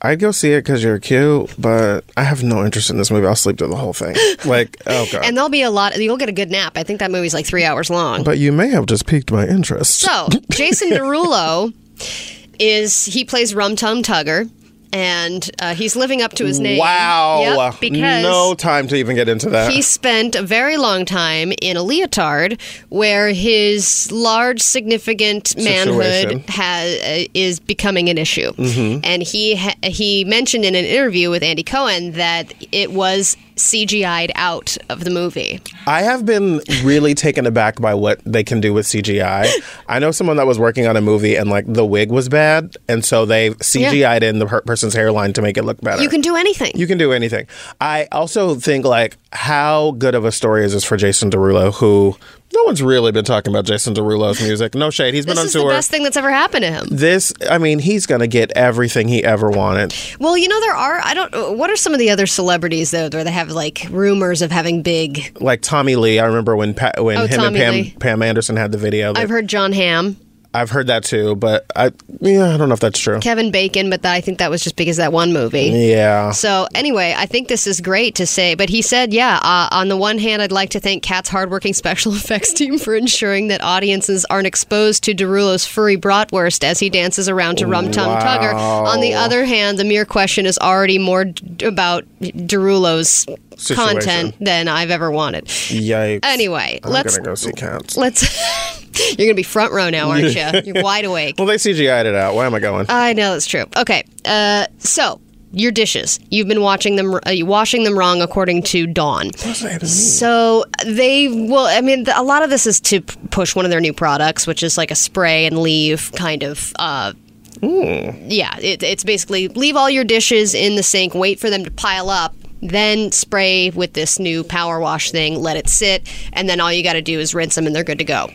I'd go see it because you're cute, but I have no interest in this movie. I'll sleep through the whole thing. Like, oh, God. And there'll be a lot. You'll get a good nap. I think that movie's like three hours long. but you may have just piqued my interest. So, Jason Derulo is he plays Rum Tum Tugger, and uh, he's living up to his name. Wow. Yep, because no time to even get into that. he spent a very long time in a leotard where his large significant manhood has uh, is becoming an issue and he ha- he mentioned in an interview with Andy Cohen that it was CGI'd out of the movie. I have been really taken aback by what they can do with CGI. I know someone that was working on a movie and like the wig was bad, and so they CGI'd in the per- person's hairline to make it look better. You can do anything. You can do anything. I also think like how good of a story is this for Jason Derulo, who no one's really been talking about Jason Derulo's music. No shade. He's been this on is the best thing that's ever happened to him. this, I mean, he's gonna get everything he ever wanted. Well, you know there are. I don't. What are some of the other celebrities though, where they have like rumors of having big? Like Tommy Lee, I remember when pa- when Oh, him Tommy and Pam, Pam Anderson had the video. that- I've heard Jon Hamm, I've heard that too, but I yeah, I don't know if that's true. Kevin Bacon, but I think that was just because of that one movie. Yeah. So anyway, I think this is great to say. But he said, yeah. Uh, on the one hand, I'd like to thank Cat's hardworking special effects team for ensuring that audiences aren't exposed to Derulo's furry bratwurst as he dances around to Rum Tum Tugger. On the other hand, the mere question is already more d- about Derulo's Situation. content than I've ever wanted. Yikes. Anyway, I'm let's go see cats. let's. You're gonna be front row now, aren't you? You're wide awake. Well, they CGI'd it out. Why am I going? I know that's true. Okay, uh, so your dishes. You've been watching them, uh, washing them wrong, according to Dawn. So they will. I mean, a lot of this is to p- push one of their new products, which is like a spray and leave kind of. Uh, yeah, it, it's basically leave all your dishes in the sink, wait for them to pile up, then spray with this new power wash thing, let it sit, and then all you got to do is rinse them and they're good to go.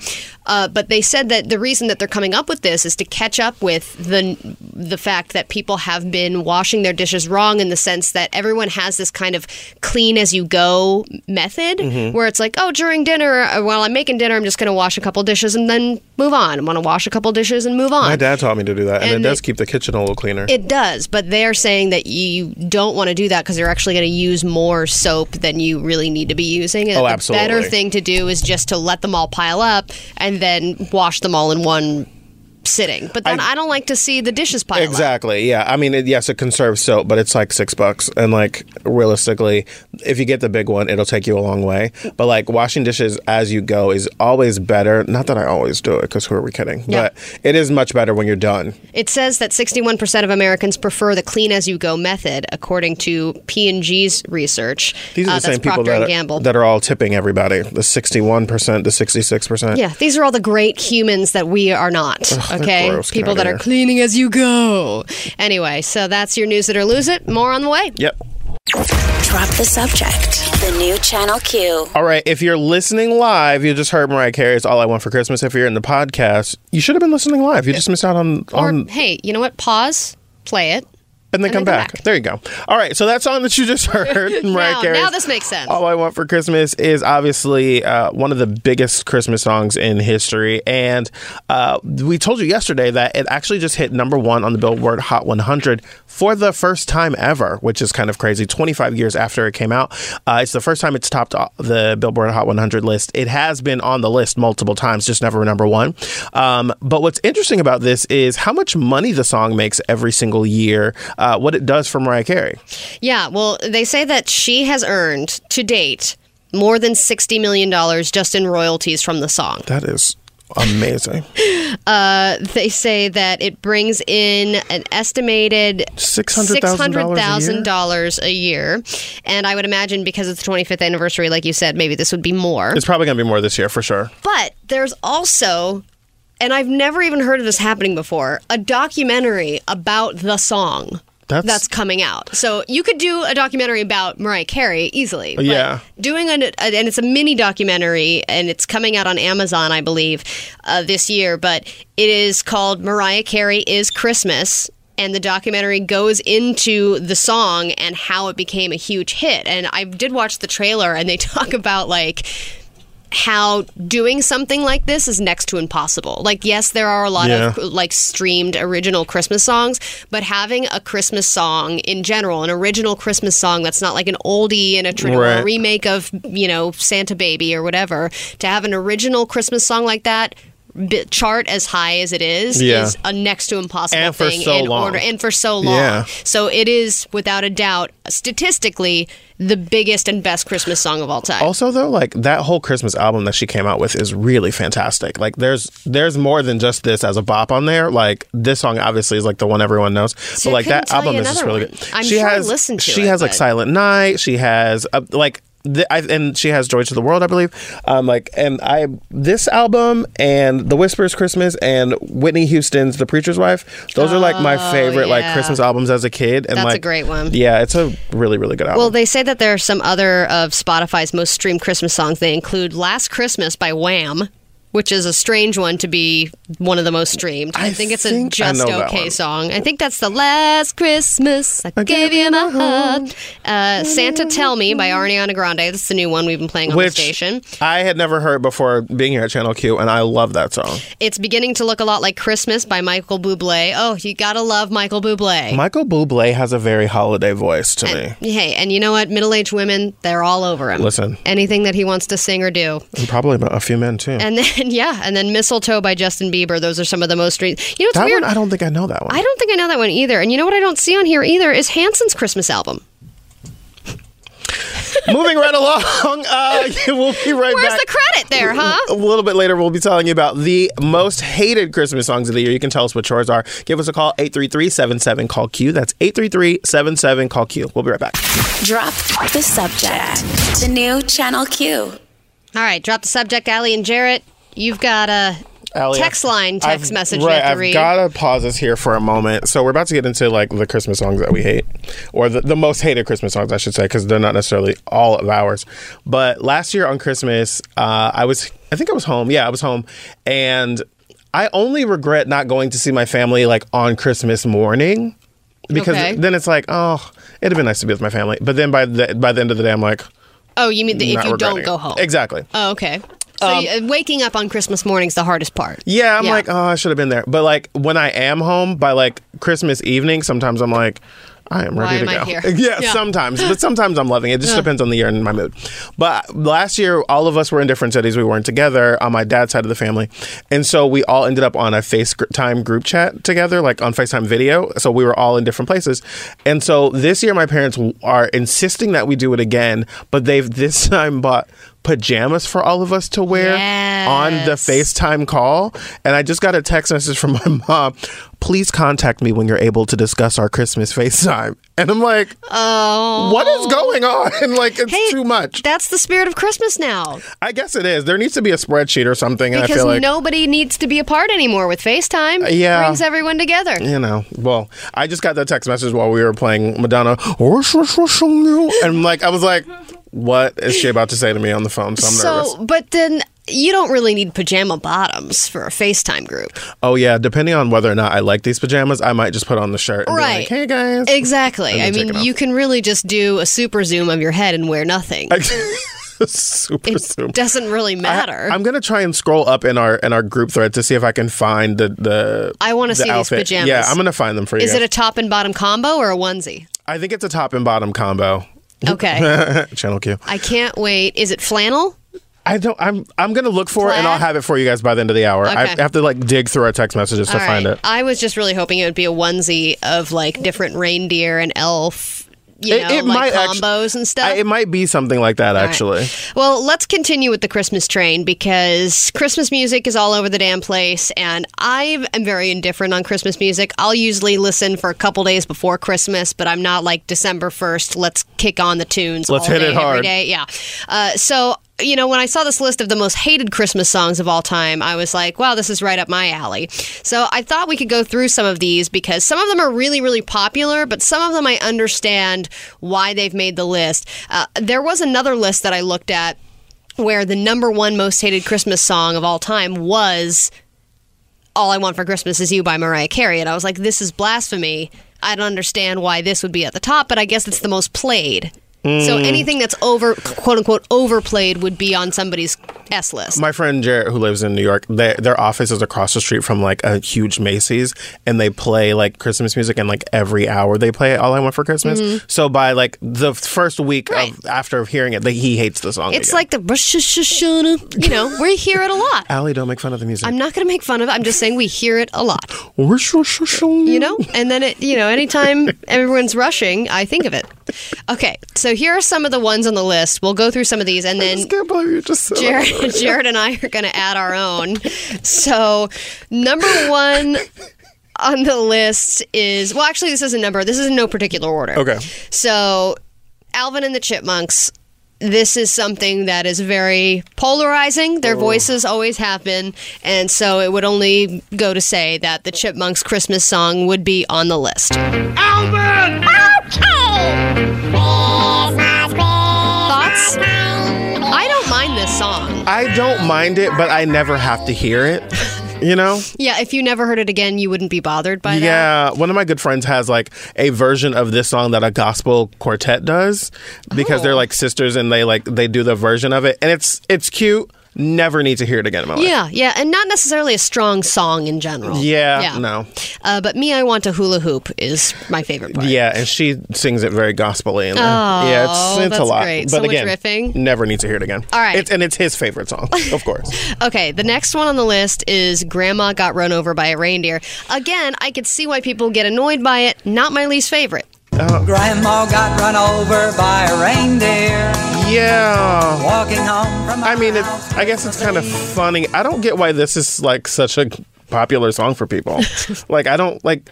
Uh, but they said that the reason that they're coming up with this is to catch up with the the fact that people have been washing their dishes wrong in the sense that everyone has this kind of clean as you go method where it's like, oh, during dinner, uh, while I'm making dinner, I'm just going to wash a couple dishes and then move on. I want to wash a couple dishes and move on. My dad taught me to do that, and, And it does it- keep the kitchen a little cleaner. It does, but they're saying that you don't want to do that because you're actually going to use more soap than you really need to be using. And Oh, the better thing to do is just to let them all pile up and then wash them all in one sitting. But then I, don't like to see the dishes pile up. Exactly. Yeah. I mean, it, yes, it conserves soap, but it's like six bucks, and like realistically, if you get the big one, it'll take you a long way. But like washing dishes as you go is always better. Not that I always do it, because who are we kidding? Yeah. But it is much better when you're done. It says that 61% of Americans prefer the clean as you go method, according to P&G's research. These are Uh, the same that's people Procter that and are, Gamble. that are all tipping everybody. The sixty-one percent, the sixty-six percent. Yeah, these are all the great humans that we are not. They're okay, gross. People that are cleaning as you go. Anyway, so that's your news it or lose it. More on the way. Yep. Drop the subject. The new Channel Q. All right. If you're listening live, you just heard Mariah Carey's "All I Want for Christmas." If you're in the podcast, you should have been listening live. You just missed out on Or on. hey, you know what? Pause, play it, and then And come, then back. back. There you go. All right, so that song that you just heard, Mariah Now- Carey's now this makes sense. All I Want for Christmas is obviously uh, one of the biggest Christmas songs in history, and uh, we told you yesterday that it actually just hit number one on the Billboard Hot 100 for the first time ever, which is kind of crazy. 25 years after it came out, uh, it's the first time it's topped the Billboard Hot 100 list. It has been on the list multiple times, just never number one. Um, but what's interesting about this is how much money the song makes every single year, uh, what it does for Mariah Carey. Yeah, well, they say that she has earned to date more than $60 million just in royalties from the song. That is amazing. They say that it brings in an estimated $600,000 $600,000 a year. And I would imagine because it's the 25th anniversary, like you said, maybe this would be more. It's probably going to be more this year for sure. But there's also, and I've never even heard of this happening before, a documentary about the song. That's- That's coming out. So you could do a documentary about Mariah Carey easily. but Yeah. Doing an, and it's a mini documentary, and it's coming out on Amazon, I believe, uh, this year. But it is called Mariah Carey is Christmas. And the documentary goes into the song and how it became a huge hit. And I did watch the trailer, and they talk about like how doing something like this is next to impossible. Like, yes, there are a lot of like streamed original Christmas songs, but having a Christmas song in general, an original Christmas song that's not like an oldie and a, tr- or a Right. remake of, you know, Santa Baby or whatever, to have an original Christmas song like that. Chart as high as it is Yeah. is a next to impossible And thing so in long. order, and for so long. Yeah. So it is without a doubt, statistically, the biggest and best Christmas song of all time. Also, though, like that whole Christmas album that she came out with is really fantastic. Like, there's there's more than just this as a bop on there. Like, this song obviously is like the one everyone knows, See, but like that couldn't tell you album is just really one. good. I'm she sure I has listened to she it, has like but- Silent Night. She has uh, like. The, I, and she has Joy to the World, I believe. Um, like, and I this album and The Whispers Christmas and Whitney Houston's The Preacher's Wife. Those are like my favorite like Oh. Christmas albums as a kid. And That's a great one. Yeah, it's a really really good album. Well, they say that there are some other of Spotify's most streamed Christmas songs. They include Last Christmas by Wham, which is a strange one to be one of the most streamed. I, I think it's think a I just okay song. I think that's the Last Christmas I, gave you my heart. Uh, Santa Tell Me by Ariana Grande. That's the new one we've been playing on which the station. I had never heard before being here at Channel Q, and I love that song. It's beginning to look a lot like Christmas by Michael Bublé. Oh, you gotta love Michael Bublé. Michael Bublé has a very holiday voice to me. Hey, and you know what? Middle-aged women, they're all over him. Listen. anything that he wants to sing or do. And probably a few men too. And then yeah, and then Mistletoe by Justin Bieber. Those are some of the most streamed. You know what's that weird? one, I don't think I know that one. I don't think I know that one either. And you know what I don't see on here either is Hanson's Christmas album. Moving right along, uh, we'll be right Where's back. Where's the credit there, huh? A little bit later, we'll be telling you about the most hated Christmas songs of the year. You can tell us what yours are. Give us a call, 833 call Q. That's 833 call Q. We'll be right back. Drop the subject. The new Channel Q. All right, drop the subject, Allie and Jarrett. You've got a Allie, text line text I've- message Right, I've read. got to pause us here for a moment. So we're about to get into like the Christmas songs that we hate, or the, the most hated Christmas songs, I should say, because they're not necessarily all of ours. But last year on Christmas, uh, I was, I think I was home. Yeah, I was home, and I only regret not going to see my family like on Christmas morning. Because Okay. then it's like, oh, it'd have been nice to be with my family. But then by the by the end of the day, I'm like, oh, you mean the, if you don't it. go home? Exactly. Oh, okay. So you- uh, waking up on Christmas morning's the hardest part. Yeah, I'm Yeah. like, oh, I should have been there. But like when I am home by like Christmas evening, sometimes I'm like, I am ready Why to go. yeah, Yeah. sometimes, but sometimes I'm loving it. It just depends on the year and my mood. But last year, all of us were in different cities. We weren't together on my dad's side of the family, and so we all ended up on a FaceTime group chat together, like on FaceTime video. So we were all in different places, and so this year my parents are insisting that we do it again, but they've this time bought pajamas for all of us to wear on the FaceTime call. And I just got a text message from my mom. Please contact me when you're able to discuss our Christmas FaceTime. And I'm like, Oh, what is oh. going on? like, it's Hey, too much. That's the spirit of Christmas now. I guess it is. There needs to be a spreadsheet or something. And I Because feel like, nobody needs to be apart anymore with FaceTime. Yeah. Brings everyone together. you know, well, I just got that text message while we were playing Madonna. And like, I was like, what is she about to say to me on the phone? So I'm nervous. So, but then you don't really need pajama bottoms for a FaceTime group. Oh yeah, depending on whether or not I like these pajamas, I might just put on the shirt. And Right. Be like, hey guys. Exactly. I mean, you can really just do a super zoom of your head and wear nothing. Super zoom. Doesn't really matter. I, am gonna try and scroll up in our in our group thread to see if I can find the the. I wanna the see these pajamas. Yeah, I'm gonna find them for you. Is it a top and bottom combo or a onesie? I think it's a top and bottom combo. Okay. Channel Q. I can't wait. Is it flannel? I don't. I'm. I'm gonna look for it and I'll have it for you guys by the end of the hour. I have to like dig through our text messages to All find it. I was just really hoping it would be a onesie of like different reindeer and elf, you It- know, it like actu- combos and stuff. I, it might be something like that All right. actually. Well, let's continue with the Christmas train because Christmas music is all over the damn place, and I am very indifferent on Christmas music. I'll usually listen for a couple days before Christmas, but I'm not like December 1st, let's kick on the tunes Let's all hit day, it hard. every day. Yeah. Uh, so, you know, when I saw this list of the most hated Christmas songs of all time, I was like, wow, this is right up my alley. So I thought we could go through some of these because some of them are really, really popular, but some of them I understand why they've made the list. Uh, there was another list that I looked at where the number one most hated Christmas song of all time was All I Want for Christmas Is You by Mariah Carey. And I was like, this is blasphemy. I don't understand why this would be at the top, but I guess it's the most played. So Mm. anything that's over, quote unquote, overplayed would be on somebody's S list. My friend Jarrett, who lives in New York, they, their office is across the street from like a huge Macy's, and they play like Christmas music, and like every hour they play "All I Want for Christmas." So by like the first week Mm-hmm. Right. of after hearing it, they, he hates the song. it's again. like the Rosh Hashanah, you know, we hear it a lot. Allie, don't make fun of the music. I'm not going to make fun of it. I'm just saying we hear it a lot. you know and then it you know anytime everyone's rushing i think of it okay so here are some of the ones on the list we'll go through some of these and then can't you just Jarrett, that. Jarrett and i are going to add our own so number one on the list is well actually this is a number this is in no particular order Okay. so alvin and the chipmunks this is something that is very polarizing. Their oh. voices always have been. And so it would only go to say that the Chipmunks Christmas song would be on the list. Thoughts? I don't mind this song. I don't mind it, but I never have to hear it. You know? Yeah, if you never heard it again, you wouldn't be bothered by that. Yeah, one of my good friends has like a version of this song that a gospel quartet does because Oh. they're like sisters and they like they do the version of it and it's it's cute. Never need to hear it again in my life. Yeah, yeah, and not necessarily a strong song in general. Yeah, no. Uh, but me, I want to hula hoop is my favorite part. Yeah, and she sings it very gospelly. In there. Oh, yeah, it's it's that's a lot. great. But So much again, riffing. never need to hear it again. All right. it's, and it's his favorite song, of course. Okay, the next one on the list is Grandma Got Run Over by a Reindeer. Again, I could see why people get annoyed by it. Not my least favorite. Uh, Grandma got run over by a reindeer yeah. walking home from. I mean, her it's. I guess it's kind of funny. I don't get why this is like such a popular song for people. like, I don't like.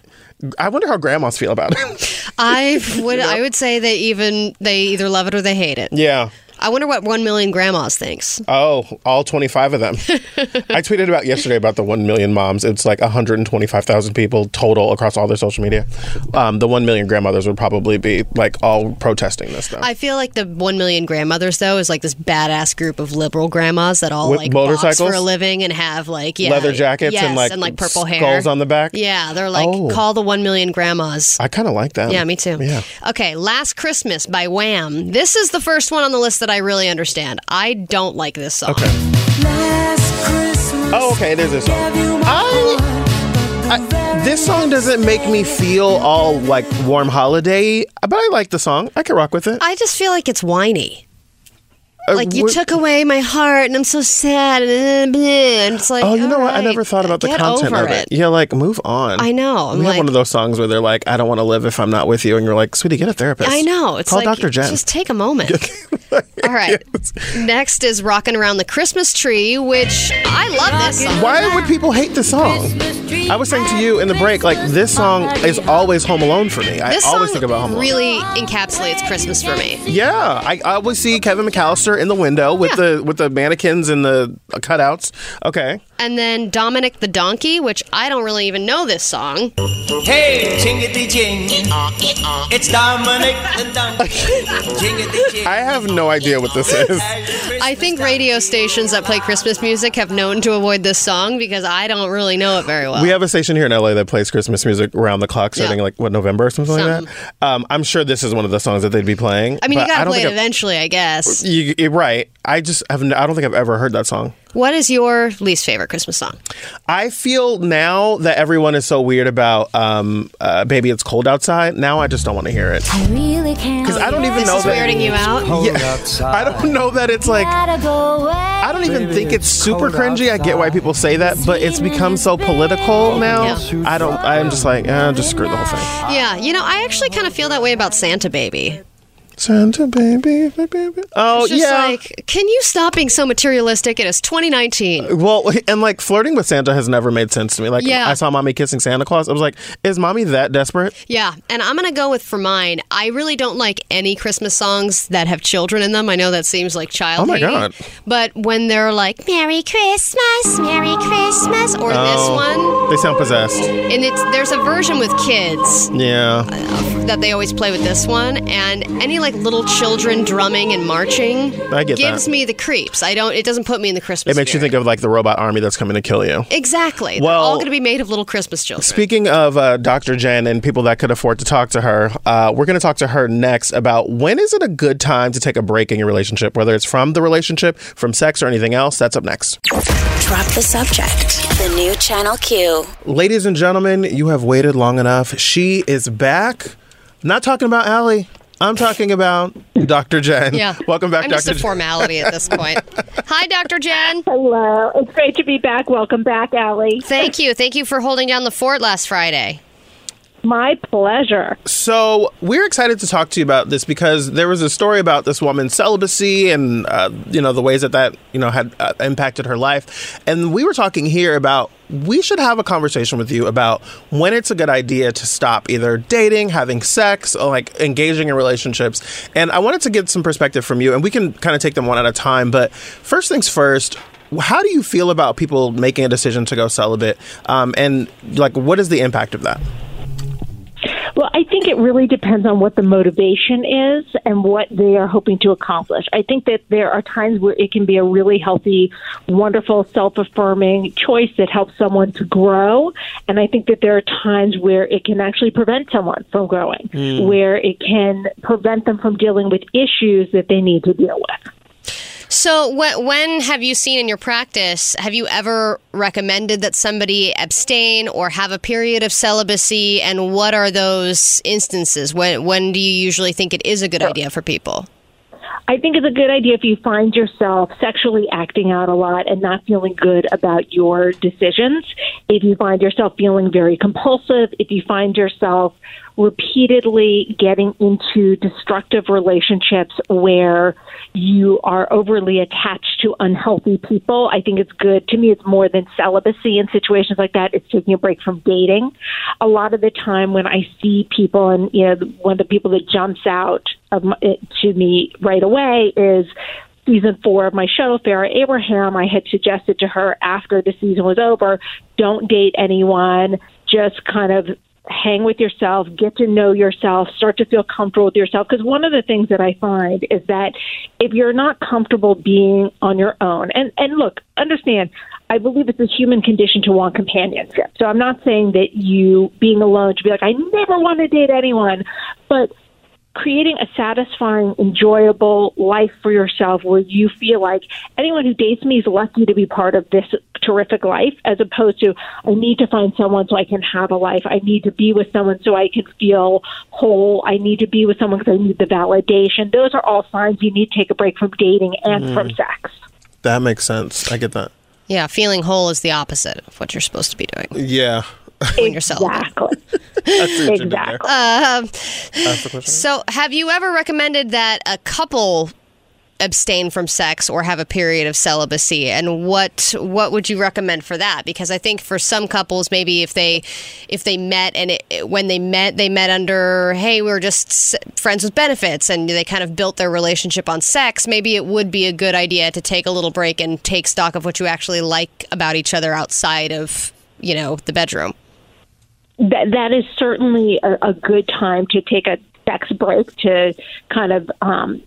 I wonder how grandmas feel about it. I would I would say they even they either love it or they hate it. yeah. I wonder what one million grandmas thinks. Oh, all 25 of them. I tweeted about yesterday about the 1 million moms. It's like 125,000 people total across all their social media. Um, the 1 million grandmothers would probably be like all protesting this stuff. I feel like the one million grandmothers though is like this badass group of liberal grandmas that all With like motorcycles? for a living and have like yeah, Leather jackets yes, and like, and like purple hair skulls on the back. Yeah, they're like Oh. call the one million grandmas. I kind of like that. Yeah, me too. Yeah. Okay, Last Christmas by Wham. This is the first one on the list that I really understand. I don't like this song. Okay. Oh, okay. Is this song. I, I, this song doesn't make me feel all like warm holiday, but I like the song. I can rock with it. I just feel like it's whiny. Uh, Like you what- took away my heart, and I'm so sad, and, uh, and it's like. Oh, you know all what? I never thought about the get content of it. Yeah, like move on. I know. I'm we have like- one of those songs where they're like, "I don't want to live if I'm not with you," and you're like, "Sweetie, get a therapist." I know. It's call like Dr. Jen. just take a moment. All right. Next is "Rocking Around the Christmas Tree," which I love this song. Why would people hate the song? I was saying to you in the break, like this song is always Home Alone for me. I always think about Home Alone. really encapsulates Christmas for me. Yeah, I, I always see Kevin McAllister in the window with Yeah. the with the mannequins and the cutouts. Okay, And then Dominic the Donkey, which I don't really even know this song. Hey, jingity jing. It's Dominic the Donkey. Jingity jing. I have no idea what this is. I think radio stations that play Christmas music have known to avoid this song because I don't really know it very well. We have a station here in LA that plays Christmas music around the clock, starting Yeah. like what November or something, like Something. that. Um, I'm sure this is one of the songs that they'd be playing. I mean, you but I gotta don't play it think I've- eventually, I guess. You, you're right. I just have. I don't think I've ever heard that song. What is your least favorite Christmas song? I feel now that everyone is so weird about um, uh, "Baby It's Cold Outside." Now I just don't want to hear it because I don't even This know is that. weirding you out. Yeah, I don't know that it's like. I don't even think it's super cringy. I get why people say that, but it's become so political now. Yeah. I don't. I'm just like, eh, just screw the whole thing. Yeah, you know, I actually kind of feel that way about Santa Baby. Santa baby, baby. Oh It's just yeah. like, can you stop being so materialistic? It is 2019. Uh, well, and like flirting with Santa has never made sense to me. Like, Yeah. I saw mommy kissing Santa Claus. I was like, is mommy that desperate? Yeah, and I'm gonna go with for mine. I really don't like any Christmas songs that have children in them. I know that seems like child. Oh my God. But when they're like "Merry Christmas, Merry Christmas" or Oh. this one, They sound possessed. and it's there's a version with kids Yeah. Uh, that they always play with this one, and any like little children drumming and marching I get gives that. me the creeps. I don't. It doesn't put me in the Christmas. It makes you think of like the robot army that's coming to kill you. exactly. Well- they're all going to be made of little Christmas children. Speaking of uh, Dr. Jen and people that could afford to talk to her, uh, we're going to talk to her next about when is it a good time to take a break in your relationship, whether it's from the relationship, from sex, or anything else. That's up next. Drop the subject. The new Channel Q. Ladies and gentlemen, you have waited long enough. She is back. Not talking about Allie. I'm talking about Dr. Jen. Yeah. Welcome back, I'm Dr. just a Jen. formality at this point. Hi, Dr. Jen. Hello. It's great to be back. Welcome back, Allie. Thank you. Thank you for holding down the fort last Friday. My pleasure. So we're excited to talk to you about this because there was a story about this woman's celibacy and uh, you know the ways that that you know had uh, impacted her life, and we were talking here about we should have a conversation with you about when it's a good idea to stop either dating, having sex, or like engaging in relationships. And I wanted to get some perspective from you, and we can kind of take them one at a time. But first things first. How do you feel about people making a decision to go celibate? Um, and like, what is the impact of that? Well, I think it really depends on what the motivation is and what they are hoping to accomplish. I think that there are times where it can be a really healthy, wonderful, self affirming choice that helps someone to grow. And I think that there are times where it can actually prevent someone from growing, hmm. where it can prevent them from dealing with issues that they need to deal with. So, when, when have you seen in your practice, have you ever recommended that somebody abstain or have a period of celibacy? And what are those instances? When, when do you usually think it is a good idea for people? I think it's a good idea if you find yourself sexually acting out a lot and not feeling good about your decisions. If you find yourself feeling very compulsive, if you find yourself repeatedly getting into destructive relationships where you are overly attached to unhealthy people, I think it's good. To me, it's more than celibacy in situations like that. It's taking a break from dating. A lot of the time when I see people, and you know, one of the people that jumps out of my, eh, to me right away is season four of my show, Farrah Abraham. I had suggested to her after the season was over, don't date anyone, just kind of hang with yourself, get to know yourself, start to feel comfortable with yourself. Because one of the things that I find is that if you're not comfortable being on your own, and, and look, understand, I believe it's a human condition to want companionship. So I'm not saying that you being alone should be like, I never want to date anyone, but creating a satisfying, enjoyable life for yourself where you feel like anyone who dates me is lucky to be part of this terrific life, as opposed to I need to find someone so I can have a life. I need to be with someone so I can feel whole. I need to be with someone because I need the validation. Those are all signs you need to take a break from dating and from mm. sex. That makes sense. I get that. Yeah, feeling whole is the opposite of what you're supposed to be doing Yeah. When you're celibate. Exactly. That's what you exactly. Um, Ask the. So, have you ever recommended that a couple abstain from sex or have a period of celibacy and what what would you recommend for that because i think for some couples maybe if they if they met and it, when they met they met under hey we are just s- friends with benefits and they kind of built their relationship on sex maybe it would be a good idea to take a little break and take stock of what you actually like about each other outside of you know the bedroom that that is certainly a, a good time to take a sex break to kind of um,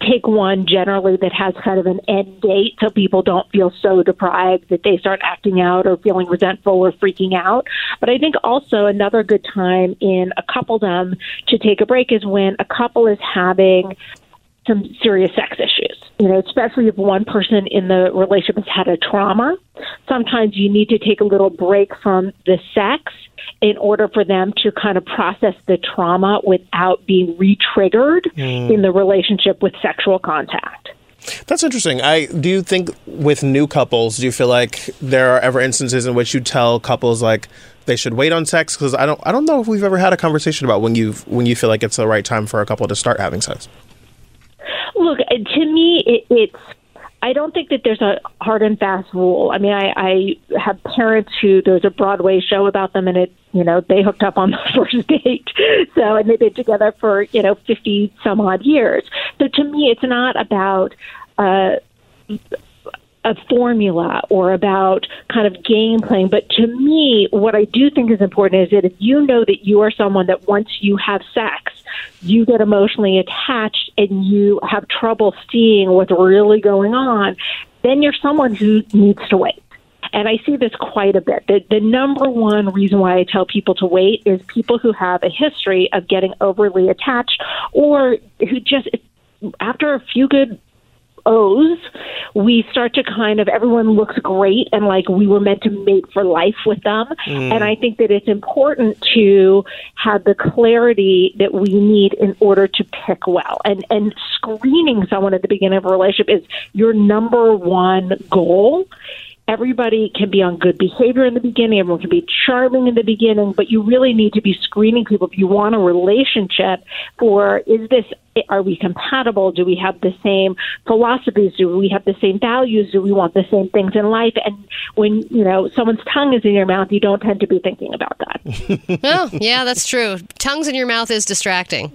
take one generally that has kind of an end date so people don't feel so deprived that they start acting out or feeling resentful or freaking out. But I think also another good time in a coupledom to take a break is when a couple is having some serious sex issues. You know, especially if one person in the relationship has had a trauma. Sometimes you need to take a little break from the sex in order for them to kind of process the trauma without being re-triggered mm. in the relationship with sexual contact. That's interesting. I do you think with new couples, do you feel like there are ever instances in which you tell couples like they should wait on sex? Because I don't, I don't know if we've ever had a conversation about when you when you feel like it's the right time for a couple to start having sex. Look, uh, to me, it, it's. I don't think that there's a hard and fast rule. I mean, I, I have parents who there's a Broadway show about them, and it, you know, they hooked up on the first date. So, and they've been together for you know fifty some odd years. So, to me, it's not about. Uh, a formula or about kind of game playing. But to me, what I do think is important is that if you know that you are someone that once you have sex, you get emotionally attached and you have trouble seeing what's really going on, then you're someone who needs to wait. And I see this quite a bit. The, the number one reason why I tell people to wait is people who have a history of getting overly attached or who just, after a few good O's, we start to kind of everyone looks great and like we were meant to mate for life with them. Mm. And I think that it's important to have the clarity that we need in order to pick well. And and screening someone at the beginning of a relationship is your number one goal. Everybody can be on good behavior in the beginning. Everyone can be charming in the beginning, but you really need to be screening people if you want a relationship. For is this are we compatible? Do we have the same philosophies? Do we have the same values? Do we want the same things in life? And when you know someone's tongue is in your mouth, you don't tend to be thinking about that. oh yeah that's true tongues in your mouth is distracting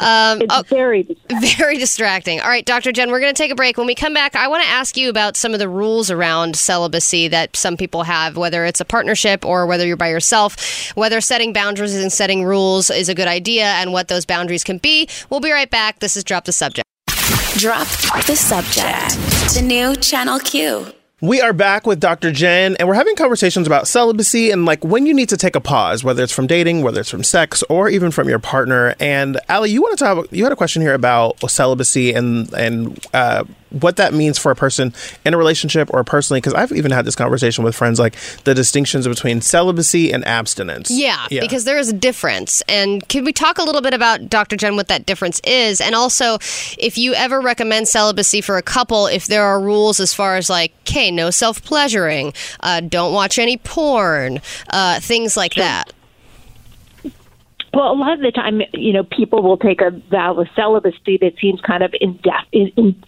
um, It's oh, very distracting. Very distracting. All right, Dr. Jenn, we're going to take a break. When we come back, I want to ask you about some of the rules around celibacy that some people have, whether it's a partnership or whether you're by yourself, whether setting boundaries and setting rules is a good idea and what those boundaries can be. We'll be right back. This is Drop the Subject. Drop the subject. The new Channel Q. We are back with Dr. Jenn, and we're having conversations about celibacy and like when you need to take a pause, whether it's from dating, whether it's from sex, or even from your partner. And Allie, you wanted to have you had a question here about celibacy and and uh, what that means for a person in a relationship or personally. Because I've even had this conversation with friends, like the distinctions between celibacy and abstinence. Yeah, because there is a difference. And can we talk a little bit about, Dr. Jenn, what that difference is? And also, if you ever recommend celibacy for a couple, if there are rules as far as like, okay, no self pleasuring, uh, don't watch any porn, uh, things like that. Well, a lot of the time, you know, people will take a vow of celibacy that seems kind of indef- in, in,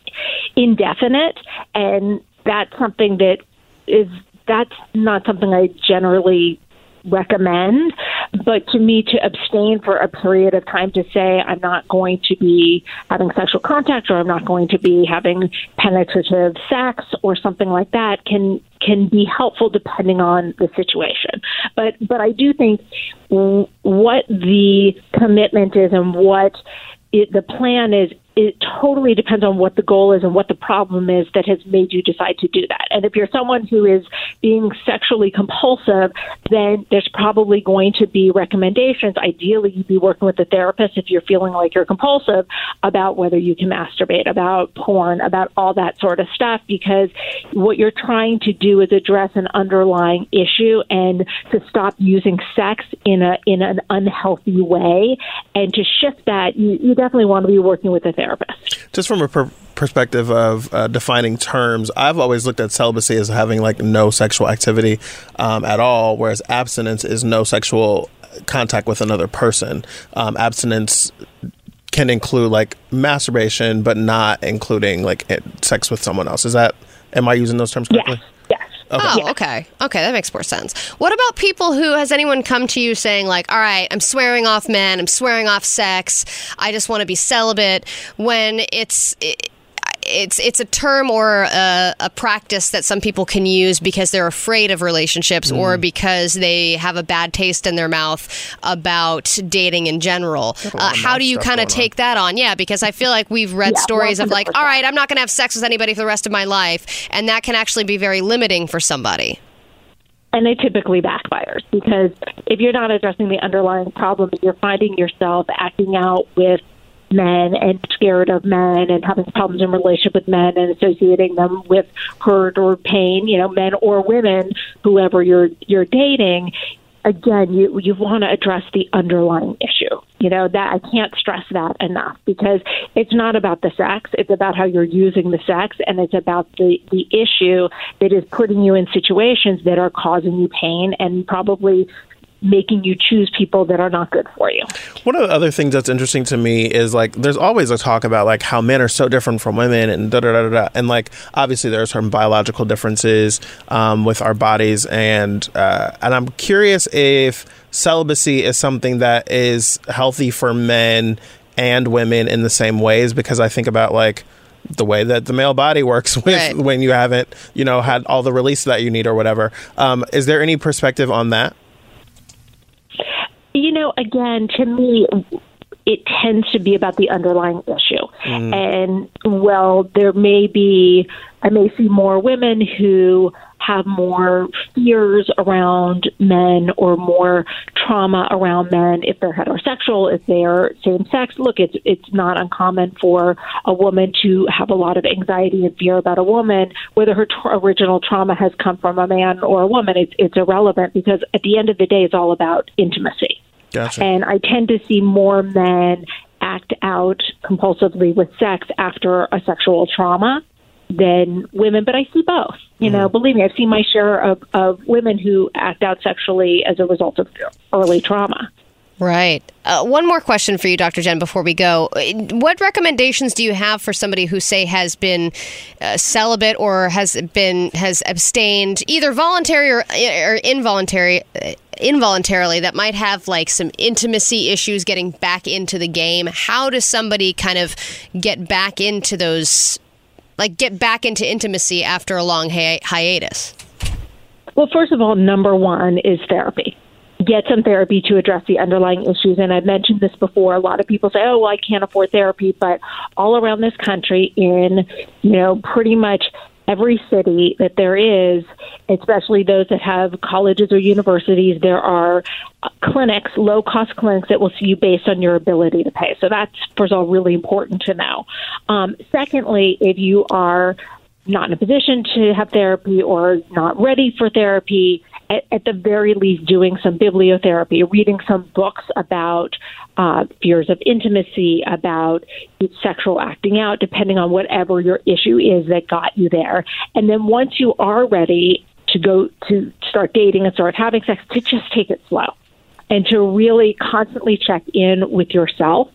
indefinite, and that's something that is that's not something I generally recommend. But to me, to abstain for a period of time to say I'm not going to be having sexual contact or I'm not going to be having penetrative sex or something like that can can be helpful depending on the situation. But but I do think what the commitment is and what it, the plan is it totally depends on what the goal is and what the problem is that has made you decide to do that. And if you're someone who is being sexually compulsive, then there's probably going to be recommendations. Ideally, you'd be working with a therapist if you're feeling like you're compulsive about whether you can masturbate, about porn, about all that sort of stuff, because what you're trying to do is address an underlying issue and to stop using sex in a in an unhealthy way. And to shift that, you, you definitely want to be working with a therapist. Just from a per- perspective of uh, defining terms, I've always looked at celibacy as having like no sexual activity um, at all, whereas abstinence is no sexual contact with another person. Um, abstinence can include like masturbation, but not including like sex with someone else. Is that? Am I using those terms correctly? Yes. Oh, okay. Okay, that makes more sense. What about people who has anyone come to you saying like, "All right, I'm swearing off men, I'm swearing off sex. I just want to be celibate." When it's it, it's it's a term or a, a practice that some people can use because they're afraid of relationships or because they have a bad taste in their mouth about dating in general. Uh, how do you kind of going on. take that on? Yeah, because I feel like we've read Yeah, stories of like, all right, I'm not going to have sex with anybody for the rest of my life, and that can actually be very limiting for somebody. and it typically backfires because if you're not addressing the underlying problem, you're finding yourself acting out with men and scared of men and having problems in relationship with men and associating them with hurt or pain, you know, men or women, whoever you're you're dating. Again, you you want to address the underlying issue. You know that I can't stress that enough because it's not about the sex; it's about how you're using the sex, and it's about the the issue that is putting you in situations that are causing you pain and probably making you choose people that are not good for you. One of the other things that's interesting to me is like there's always a talk about like how men are so different from women and da da da da, da. and like obviously there are some biological differences um, with our bodies and uh, and I'm curious if celibacy is something that is healthy for men and women in the same ways because I think about like the way that the male body works with Right. when you haven't you know had all the release that you need or whatever. Um, is there any perspective on that? You know, again, to me, it tends to be about the underlying issue. Mm. And, well, there may be, I may see more women who have more fears around men or more trauma around men if they're heterosexual, if they're same sex. Look, it's it's not uncommon for a woman to have a lot of anxiety and fear about a woman, whether her original trauma has come from a man or a woman. It's it's irrelevant because at the end of the day, it's all about intimacy. Gotcha. And I tend to see more men act out compulsively with sex after a sexual trauma than women, but I see both. You know, believe me, I've seen my share of, of women who act out sexually as a result of early trauma. Right. Uh, one more question for you, Dr. Jenn, before we go. What recommendations do you have for somebody who, say, has been uh, celibate or has been has abstained, either voluntary or, or involuntary, uh, involuntarily, that might have like some intimacy issues getting back into the game? How does somebody kind of get back into those, like get back into intimacy after a long hi- hiatus? Well, first of all, number one is therapy. Get some therapy to address the underlying issues. And I've mentioned this before. A lot of people say, oh, well, I can't afford therapy. But all around this country, in, you know, pretty much every city that there is, especially those that have colleges or universities, there are clinics, low cost clinics that will see you based on your ability to pay. So that's, first of all, really important to know. Um, secondly, if you are not in a position to have therapy or not ready for therapy, at, at the very least, doing some bibliotherapy, reading some books about uh, fears of intimacy, about sexual acting out, depending on whatever your issue is that got you there. And then once you are ready to go to start dating and start having sex, to just take it slow and to really constantly check in with yourself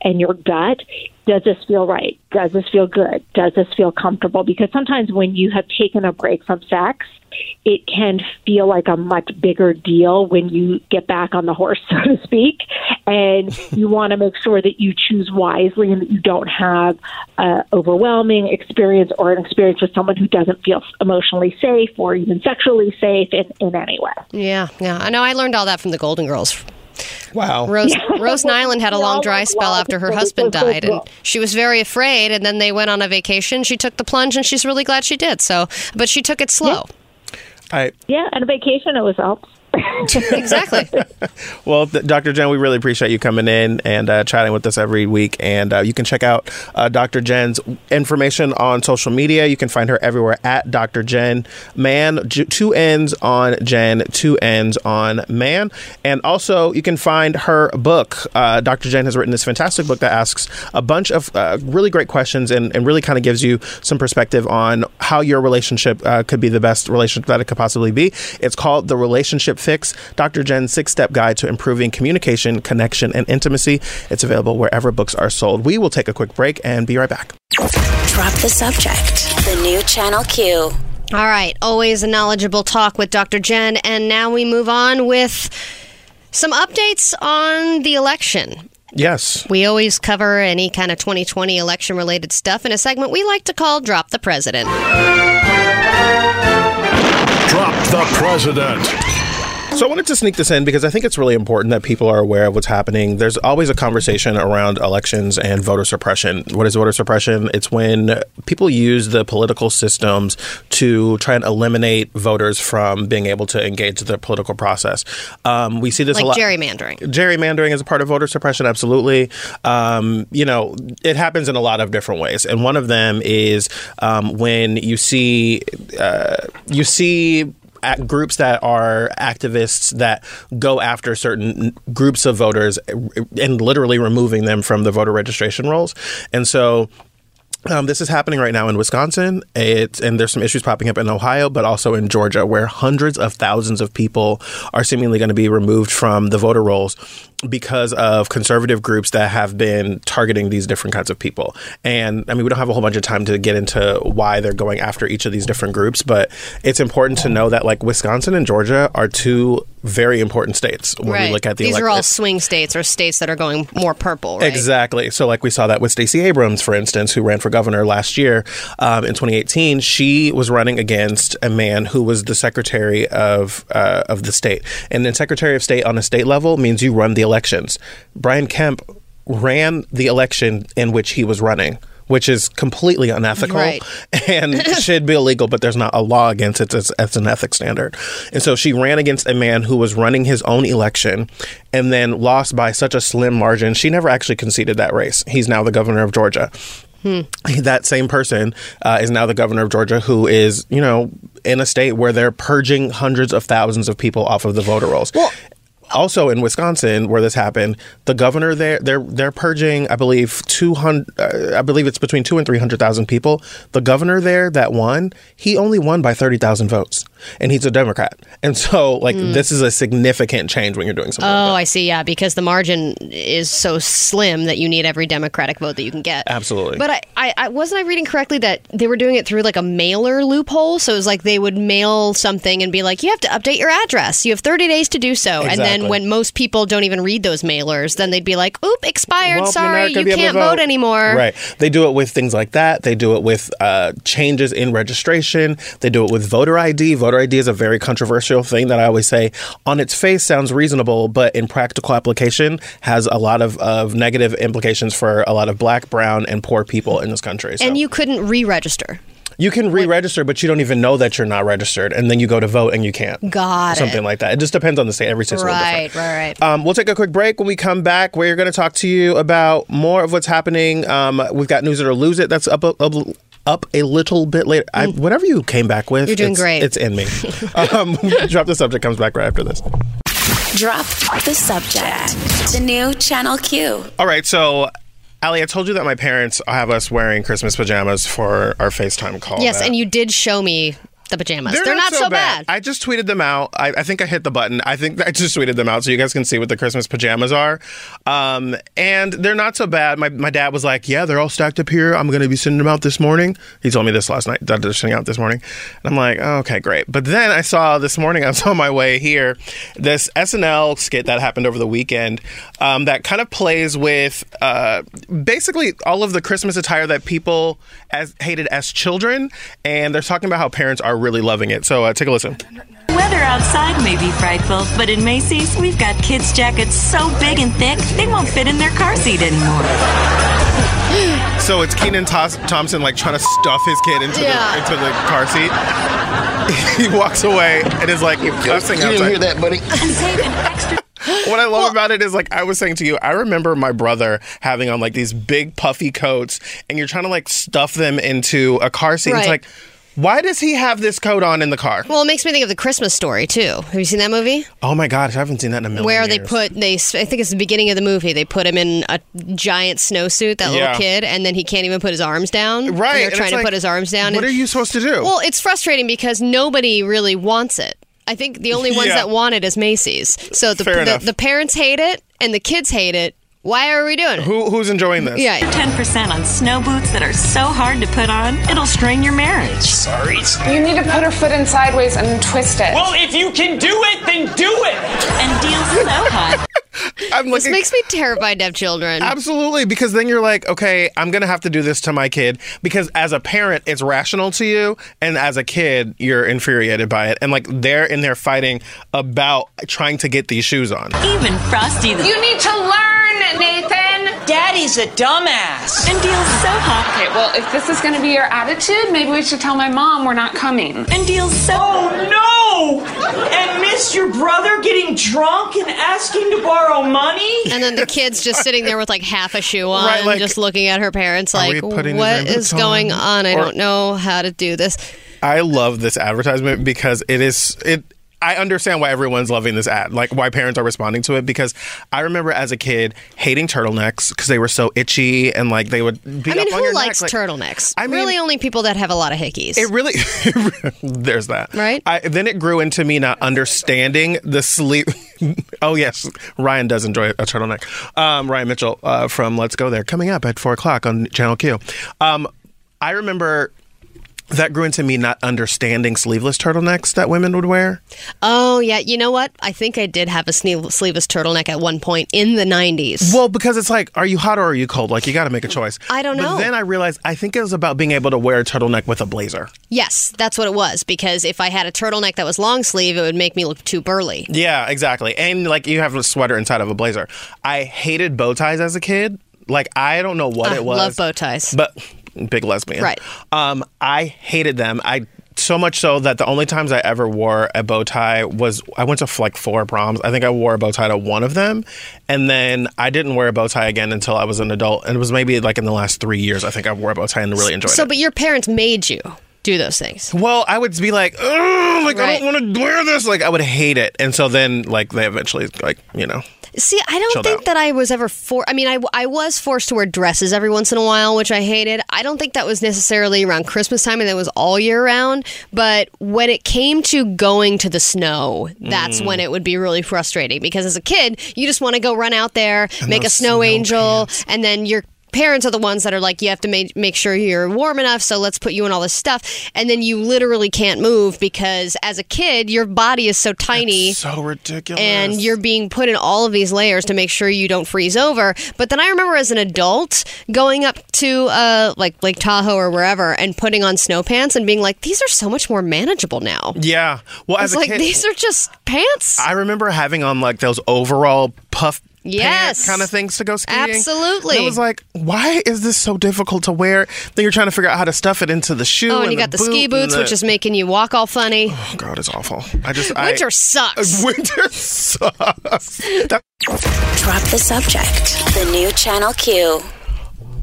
and your gut. Does this feel right? Does this feel good? Does this feel comfortable? Because sometimes when you have taken a break from sex, it can feel like a much bigger deal when you get back on the horse, so to speak. And you want to make sure that you choose wisely and that you don't have an overwhelming experience or an experience with someone who doesn't feel emotionally safe or even sexually safe in, in any way. Yeah, yeah. I know I learned all that from the Golden Girls. Wow. Rose Rose Nylund had a long dry spell after her husband it was so died, and she was very afraid. And then they went on a vacation. She took the plunge, and she's really glad she did. So, but she took it slow. I Yeah, and a vacation it was helps. exactly. Well, Dr. Jenn, we really appreciate you coming in and uh, chatting with us every week. And uh, you can check out uh, Dr. Jenn's information on social media. You can find her everywhere at Dr. Jenn Mann. Two N's on Jen, two N's on Man. And also, you can find her book. Uh, Dr. Jenn has written this fantastic book that asks a bunch of uh, really great questions and, and really kind of gives you some perspective on how your relationship uh, could be the best relationship that it could possibly be. It's called The Relationship Step Fix, Dr. Jenn's six step guide to improving communication, connection, and intimacy. It's available wherever books are sold. We will take a quick break and be right back. Drop the subject. The new Channel Q. All right, always a knowledgeable talk with Dr. Jenn, and now we move on with some updates on the election. Yes. We always cover any kind of 2020 election related stuff in a segment we like to call Drop the President. Drop the president. So I wanted to sneak this in because I think it's really important that people are aware of what's happening. There's always a conversation around elections and voter suppression. What is voter suppression? It's when people use the political systems to try and eliminate voters from being able to engage the political process. Um, we see this Like a lot. gerrymandering. Gerrymandering is a part of voter suppression, absolutely. Um, you know, it happens in a lot of different ways, and one of them is um, when you see uh, you see. Groups that are activists that go after certain groups of voters and literally removing them from the voter registration rolls. And so um, this is happening right now in Wisconsin. It's and there's some issues popping up in Ohio, but also in Georgia, where hundreds of thousands of people are seemingly going to be removed from the voter rolls because of conservative groups that have been targeting these different kinds of people. And I mean, we don't have a whole bunch of time to get into why they're going after each of these different groups, but it's important to know that like Wisconsin and Georgia are two very important states when right. we look at the These elec- are all swing states or states that are going more purple, right? Exactly. So, like we saw that with Stacey Abrams, for instance, who ran for governor last year um, in 2018. She was running against a man who was the secretary of uh, of the state, and then secretary of state on a state level means you run the elections. Brian Kemp ran the election in which he was running. Which is completely unethical Right. and should be illegal, but there's not a law against it. It's, it's an ethics standard. And so she ran against a man who was running his own election and then lost by such a slim margin. She never actually conceded that race. He's now the governor of Georgia. That same person uh, is now the governor of Georgia, who is, you know, in a state where they're purging hundreds of thousands of people off of the voter rolls. Well- also in Wisconsin, where this happened, the governor there they're they're purging, I believe two hundred. Uh, I believe it's between two and three hundred thousand people. The governor there that won, he only won by thirty thousand votes, and he's a Democrat. And so, like, this is a significant change when you're doing something. Oh, like I see. Yeah, because the margin is so slim that you need every Democratic vote that you can get. Absolutely. But I, I, I wasn't I reading correctly that they were doing it through like a mailer loophole. So it was like they would mail something and be like, "You have to update your address. You have 30 days to do so." And then When most people don't even read those mailers, then they'd be like, "Oop, expired. Well, Sorry, you gonna be able to can't vote. anymore." Right. They do it with things like that. They do it with uh, changes in registration. They do it with voter ID. Voter ID is a very controversial thing that I always say on its face sounds reasonable, but in practical application has a lot of, of negative implications for a lot of black, brown, and poor people in this country. So And you couldn't re-register. You can re-register, but you don't even know that you're not registered, and then you go to vote and you can't. Got it. Something like that. It just depends on the state. Every state's a little different. right, right. Um, we'll take a quick break. When we come back, we're going to talk to you about more of what's happening. Um, we've got news it or lose it. That's up a, up, up a little bit later. I, whatever you came back with, Mm. You're doing it's, great. It's in me. um, drop the subject. Comes back right after this. Drop the subject. The new Channel Q. All right, so. Allie, I told you that my parents have us wearing Christmas pajamas for our FaceTime call. Yes, that- and you did show me the pajamas. They're, not, so bad. I just tweeted them out. I, I think I hit the button. I think I just tweeted them out so you guys can see what the Christmas pajamas are. Um, and they're not so bad. My, my dad was like, Yeah, they're all stacked up here. I'm going to be sending them out this morning. He told me this last night that they're sending out this morning. And I'm like, oh, Okay, great. But then I saw this morning, I was on my way here, this SNL skit that happened over the weekend um, that kind of plays with uh, basically all of the Christmas attire that people as hated as children. And they're talking about how parents are really loving it. So uh, take a listen. Weather outside may be frightful, but in Macy's, we've got kids' jackets so big and thick, they won't fit in their car seat anymore. So it's Kenan Thompson like trying to stuff his kid into Yeah. the into the car seat. he walks away and is like you cussing outside. that, buddy. And save an extra. What I love about it is like I was saying to you, I remember my brother having on like these big puffy coats, and you're trying to like stuff them into a car seat. It's like, why does he have this coat on in the car? Well, it makes me think of the Christmas story too. Have you seen that movie? Oh my gosh, I haven't seen that in a million Where they years. put they, I think it's the beginning of the movie. They put him in a giant snowsuit, that Yeah. little kid, and then he can't even put his arms down. right. and and they're trying it's to like, put his arms down. What and- are you supposed to do? Well, it's frustrating because nobody really wants it. I think the only ones Yeah. that want it is Macy's. So the, Fair the enough. the parents hate it and the kids hate it. Why are we doing it? Who, who's enjoying this? Yeah. 10% on snow boots that are so hard to put on, it'll strain your marriage. Sorry. You need to put her foot in sideways and twist it. Well, if you can do it, then do it. And deals so hot. I'm This makes me terrified to have children. Absolutely, because then you're like, okay, I'm gonna have to do this to my kid because as a parent, it's rational to you, and as a kid, you're infuriated by it, and like they're in there fighting about trying to get these shoes on. Even Frosty the You need to learn, Nathan. Daddy's a dumbass. and deals so hot. Okay, well, if this is going to be your attitude, maybe we should tell my mom we're not coming. And deals so Oh no! And miss your brother getting drunk and asking to borrow money? and then the kids just sitting there with like half a shoe on, Right, like, just looking at her parents like, what is putting these what rain is boots on?" going on? I Or- don't know how to do this. I love this advertisement because it is it. I understand why everyone's loving this ad, like why parents are responding to it. Because I remember as a kid hating turtlenecks because they were so itchy and like they would I mean, up on who your likes neck. Like, turtlenecks? I mean- really, only people that have a lot of hickeys. It really, there's that. Right? I, then it grew into me not understanding the sleep. oh, yes. Ryan does enjoy a turtleneck. Um, Ryan Mitchell uh, from Let's Go There, coming up at four o'clock on Channel Q. Um, I remember that grew into me not understanding sleeveless turtlenecks that women would wear. oh yeah, you know what? I think I did have a sleeveless turtleneck at one point in the '90s. Well, because it's like, are you hot or are you cold? Like, you got to make a choice. I don't But know. then I realized I think it was about being able to wear a turtleneck with a blazer. Yes, that's what it was. Because if I had a turtleneck that was long sleeve, it would make me look too burly. Yeah, exactly. And like you have a sweater inside of a blazer. I hated bow ties as a kid. Like I don't know what I it was. I love bow ties. But big lesbian. Right. Um I hated them. I so much so that the only times I ever wore a bow tie was I went to like four proms. I think I wore a bow tie to one of them, and then I didn't wear a bow tie again until I was an adult. And it was maybe like in the last three years. I think I wore a bow tie and really enjoyed So, it. So, but your parents made you do those things. Well, I would be like, like I don't want to wear this. Like I would hate it, and so then like they eventually like you know See, I don't Chilled think out. that I was ever for. I mean, I, I was forced to wear dresses every once in a while, which I hated. I don't think that was necessarily around Christmas time, and that was all year round. But when it came to going to the snow, that's Mm. when it would be really frustrating because as a kid, you just want to go run out there, make a snow, snow angel, pants. and then you're. Parents are the ones that are like, you have to make, make sure you're warm enough, so let's put you in all this stuff. And then you literally can't move because as a kid, your body is so tiny so ridiculous. and you're being put in all of these layers to make sure you don't freeze over. But then I remember as an adult going up to uh, like Lake Tahoe or wherever and putting on snow pants and being like, these are so much more manageable now. yeah. Well, as a like kid, these are just pants. I remember having on like those overall puff Yes. kind of things to go skiing. Absolutely. And I was like, why is this so difficult to wear? Then you're trying to figure out how to stuff it into the shoe. oh, and you got the ski boot and boots, the- which is making you walk all funny. oh god, it's awful. I just Winter I, sucks. Winter sucks. That- Drop the subject. The new Channel Q.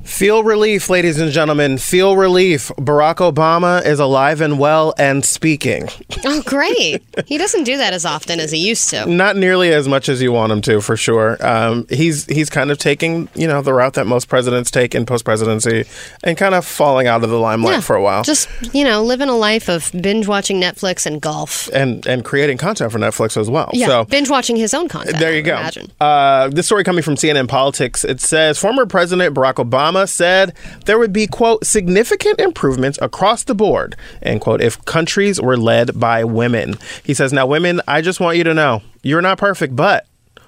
Feel relief, ladies and gentlemen. Feel relief. Barack Obama is alive and well and speaking. Oh, great. he doesn't do that as often as he used to. Not nearly as much as you want him to, for sure. Um, he's he's kind of taking you know the route that most presidents take in post presidency, and kind of falling out of the limelight Yeah. for a while. Just, you know, living a life of binge watching Netflix and golf. and and creating content for Netflix as well. Yeah, So binge watching his own content. there you go. Imagine. Uh, this story coming from CNN Politics. It says former President Barack Obama said there would be quote significant improvements across the board end quote if countries were led by women. He says now women, I just want you to know you're not perfect, but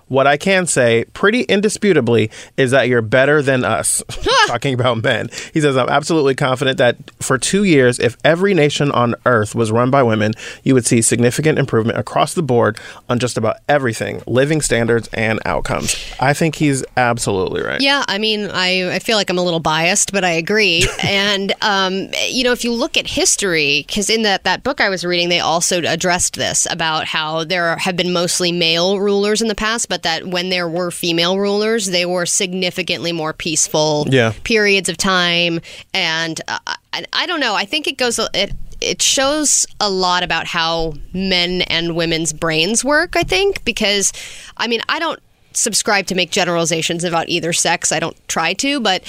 what I can say pretty indisputably is that you're better than us. Talking about men. He says, I'm absolutely confident that for two years, if every nation on earth was run by women, you would see significant improvement across the board on just about everything living standards and outcomes. I think he's absolutely right. Yeah, I mean, I, I feel like I'm a little biased, but I agree. and, um, you know, if you look at history, because in that, that book I was reading, they also addressed this about how there have been mostly male rulers in the past, but that when there were female rulers, they were significantly more peaceful Yeah. periods of time. And uh, I, I don't know, I think it goes, it, it shows a lot about how men and women's brains work, I think, because, I mean, I don't subscribe to make generalizations about either sex. I don't try to, but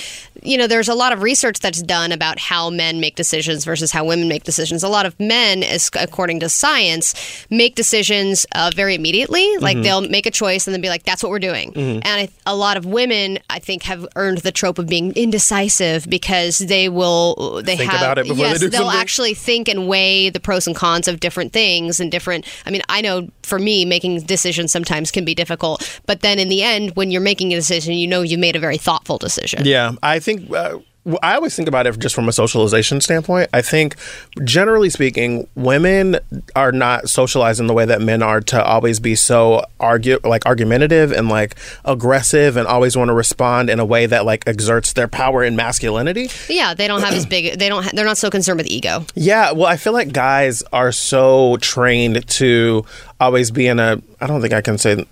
you know, there's a lot of research that's done about how men make decisions versus how women make decisions. A lot of men, as according to science, make decisions uh, very immediately. Like Mhm. they'll make a choice and then be like, "That's what we're doing." Mhm. And I, a lot of women, I think, have earned the trope of being indecisive because they will they Think have about it before they yes, they'll something. actually think and weigh the pros and cons of different things and different. I mean, I know for me, making decisions sometimes can be difficult, but then in the end, when you're making a decision, you know you made a very thoughtful decision. Yeah, I think uh, I always think about it just from a socialization standpoint. I think, generally speaking, women are not socialized in the way that men are to always be so argue like argumentative and like aggressive and always want to respond in a way that like exerts their power and masculinity. Yeah, they don't have as big. They don't. Ha- they're not so concerned with ego. Yeah, well, I feel like guys are so trained to always be in a. I don't think I can say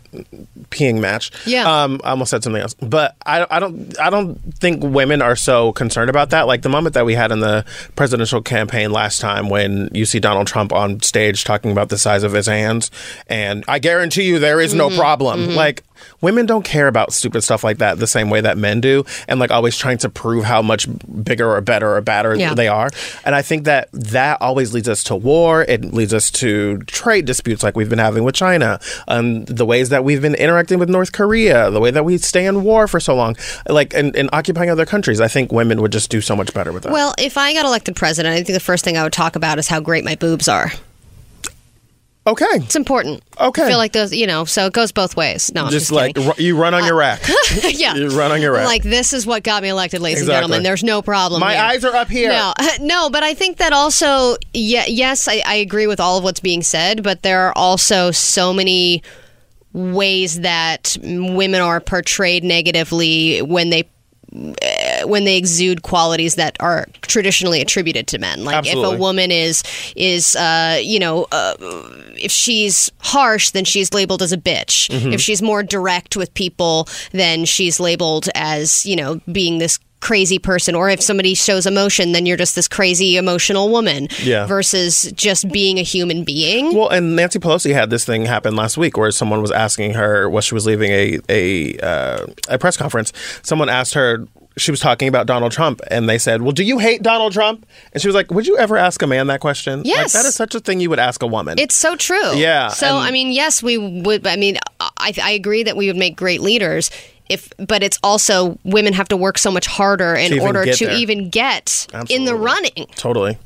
peeing match. Yeah. Um, I almost said something else, but I, I don't. I don't think women are so concerned about that. Like the moment that we had in the presidential campaign last time, when you see Donald Trump on stage talking about the size of his hands, and I guarantee you there is no Mm-hmm. Mhm, problem. mhm. Like women don't care about stupid stuff like that the same way that men do, and like always trying to prove how much bigger or better or badder Yeah. they are. And I think that that always leads us to war. It leads us to trade disputes like we've been having with China, um, the ways that we've been interacting with North Korea, the way that we stay in war for so long, like and, and occupying other countries. I think women would just do so much better with that. Well, if I got elected president, I think the first thing I would talk about is how great my boobs are. Okay, it's important. Okay, I feel like those, you know, so it goes both ways. No, I'm just just, like ru- you run on your rack. yeah, you run on your rack. Like this is what got me elected, ladies Exactly. and gentlemen. There's no problem. My here. eyes are up here. No, no, but I think that also, yeah, yes, I, I agree with all of what's being said, but there are also so many ways that women are portrayed negatively when they uh, when they exude qualities that are traditionally attributed to men like if a woman is is uh, you know uh, if she's harsh then she's labeled as a bitch Mhm. if she's more direct with people then she's labeled as you know being this crazy person or if somebody shows emotion then you're just this crazy emotional woman Yeah. versus just being a human being Well, and Nancy Pelosi had this thing happen last week where someone was asking her while she was leaving a a uh, a press conference. Someone asked her. She was talking about Donald Trump, and they said, "Well, do you hate Donald Trump?" And she was like, "Would you ever ask a man that question? Like, Yes. that is such a thing you would ask a woman." It's so true. Yeah, So and- I mean, yes, we would. I mean, I, I agree that we would make great leaders. If, but it's also women have to work so much harder in To order to there. even get in the running. Totally.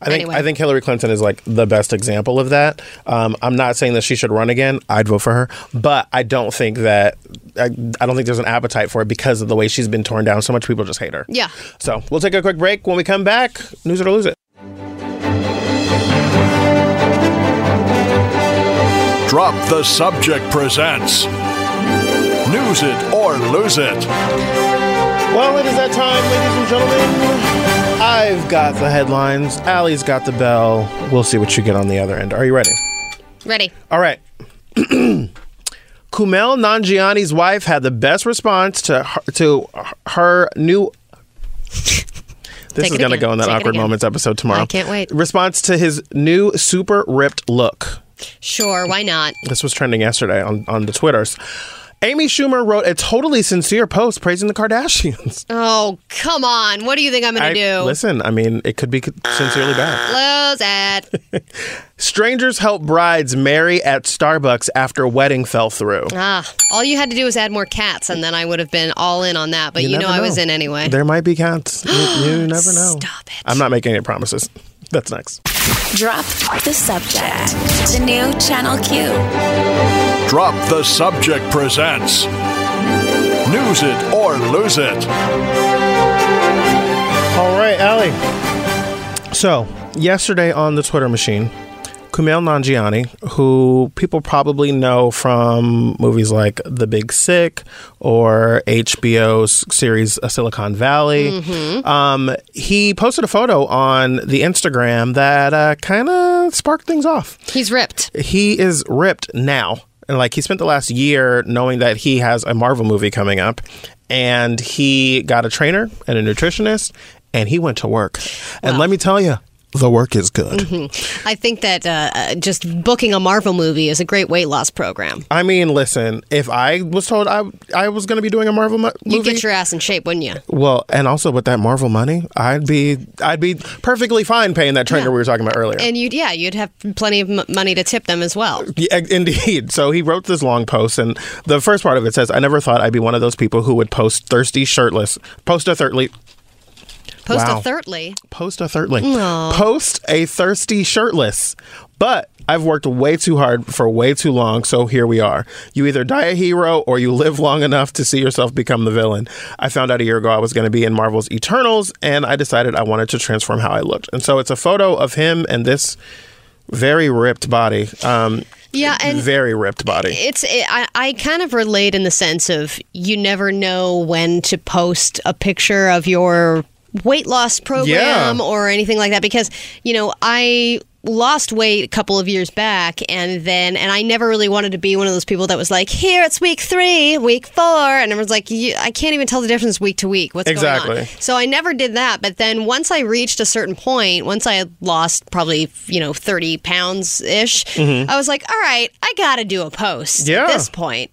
I think Anyway. I think Hillary Clinton is like the best example of that. Um, I'm not saying that she should run again. I'd vote for her, but I don't think that I, I don't think there's an appetite for it because of the way she's been torn down. So much people just hate her. Yeah. So we'll take a quick break. When we come back, news it or lose it. Drop the Subject presents News It or Lose It. Well, it is that time, ladies and gentlemen. I've got the headlines. Allie's got the bell. We'll see what you get on the other end. Are you ready? Ready? All right. Kumail Nanjiani's wife had the best response to her, to her new. This Take is going to go in that Take awkward moments episode tomorrow. I can't wait. Response to his new super ripped look. Sure, why not? This was trending yesterday on on the Twitters. Amy Schumer wrote a totally sincere post praising the Kardashians. Oh, come on. What do you think I'm going to do? Listen, I mean, it could be sincerely bad. Lose it. Strangers help brides marry at Starbucks after wedding fell through. Ah, all you had to do was add more cats, and then I would have been all in on that. But you, know, never I was in anyway. There might be cats. You, you never know. Stop it. I'm not making any promises. That's next. Drop the subject. The new Channel Q. Drop the Subject presents News It or Lose It. All right, Allie. So, yesterday on the Twitter machine, Kumail Nanjiani, who people probably know from movies like The Big Sick or HBO's series uh, Silicon Valley, Mm-hmm. um, he posted a photo on the Instagram that uh, kind of sparked things off. He's ripped. He is ripped now. And like he spent the last year knowing that he has a Marvel movie coming up and he got a trainer and a nutritionist and he went to work. And let me tell you, the work is good. I think that uh, uh, just booking a Marvel movie is a great weight loss program. I mean, listen, if I was told I I was going to be doing a Marvel mo- You'd get your ass in shape, wouldn't you? well, and also with that Marvel money, I'd be I'd be perfectly fine paying that trainer we were talking about earlier. And you'd, yeah, you'd have plenty of m- money to tip them as well. Yeah, indeed. So he wrote this long post, and the first part of it says, "I never thought I'd be one of those people who would post thirsty shirtless, post a thirdly, Post Wow. a thirdly. post a thirdly, Aw. post a thirsty shirtless." But I've worked way too hard for way too long, so here we are. You either die a hero or you live long enough to see yourself become the villain. I found out a year ago I was going to be in Marvel's Eternals, and I decided I wanted to transform how I looked. And so it's a photo of him and this very ripped body. Um, Yeah, and very ripped body. It's it, I, I kind of relate in the sense of you never know when to post a picture of your weight loss program Yeah. or anything like that because you know I lost weight a couple of years back and then and I never really wanted to be one of those people that was like here it's week 3 week 4 and everyone's like you, I can't even tell the difference week to week what's going on Exactly. so I never did that. But then once I reached a certain point, once I had lost probably, you know, 30 pounds ish, Mhm. I was like, all right, I got to do a post Yeah. at this.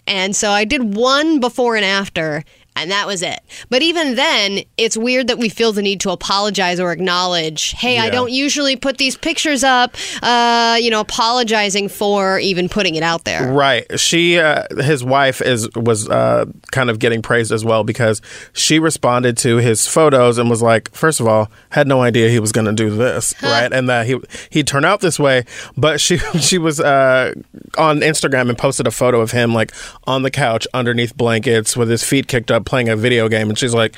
And so I did one before and after. And that was it. But even then, it's weird that we feel the need to apologize or acknowledge, hey, I don't usually put these pictures up, uh, you know, apologizing for even putting it out there. Right. She, uh, his wife, is was uh, kind of getting praised as well because she responded to his photos and was like, first of all, had no idea he was going to do this, right, and that he he'd turn out this way. But she she was uh, on Instagram and posted a photo of him like on the couch underneath blankets with his feet kicked up playing a video game, and she's like.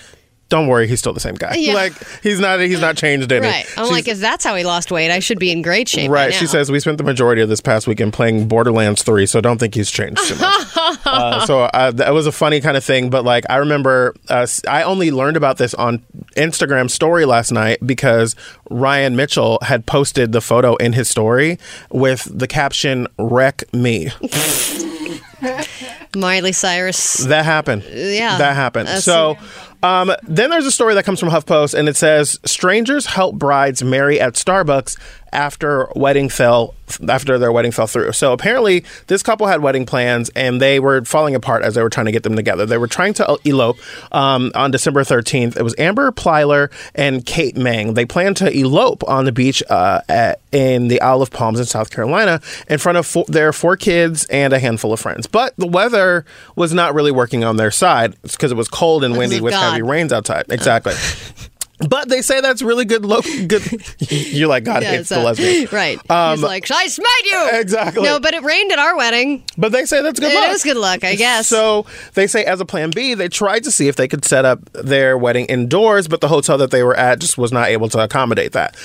Don't worry, he's still the same guy. Yeah. Like he's not he's not changed any. Right. I'm She's- like, if that's how he lost weight, I should be in great shape. Right. by She says we spent the majority of this past weekend playing Borderlands 3, so don't think he's changed too much. uh, so uh, that was a funny kind of thing. But like, I remember uh, I only learned about this on Instagram story last night because Ryan Mitchell had posted the photo in his story with the caption "Wreck me." Miley Cyrus. That happened. Yeah. That happened. That's- so um, then there's a story that comes from HuffPost, and it says strangers help brides marry at Starbucks after wedding fell after their wedding fell through. So apparently, this couple had wedding plans, and they were falling apart as they were trying to get them together. They were trying to elope um, on December 13th. It was Amber Plyler and Kate Mang. They planned to elope on the beach uh, at, in the Isle of Palms in South Carolina in front of four, their four kids and a handful of friends. But the weather was not really working on their side because it was cold and windy with God. heavy rains outside. Exactly. But they say that's really good. Lo- good. You're like God Yeah, hates it's the lesbians, Right. Um, He's like, I smite you. Exactly. No, but it rained at our wedding. But they say that's good luck. It luck. is good luck, I guess. So they say, as a plan B, they tried to see if they could set up their wedding indoors, but the hotel that they were at just was not able to accommodate that.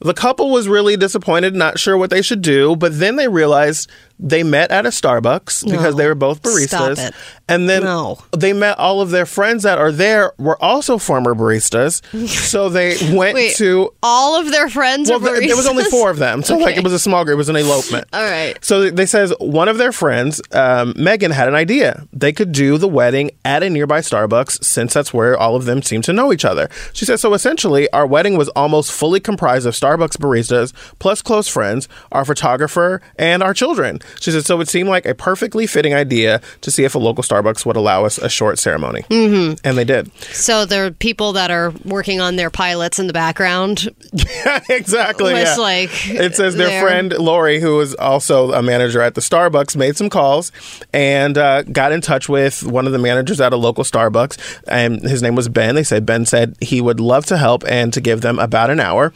The couple was really disappointed, not sure what they should do, but then they realized they met at a Starbucks because they were both baristas. And then No. they met all of their friends that are there were also former baristas. so they went Wait, to all of their friends well, there, there was only four of them, so like it was a small group. It was an elopement. All right. So they says one of their friends, um, Megan, had an idea. They could do the wedding at a nearby Starbucks since that's where all of them seem to know each other. She says so. Essentially, our wedding was almost fully comprised of Starbucks baristas plus close friends, our photographer, and our children. She said so. It seemed like a perfectly fitting idea to see if a local Starbucks would allow us a short ceremony, Mhm. and they did. So there are people that are working on their pilots in the background. exactly. Was yeah. like it says their friend Lori, who is also a manager at the Starbucks, made some calls and uh, got in touch with one of the managers at a local Starbucks, and his name was Ben. They said Ben said he would love to help and to give them about an hour.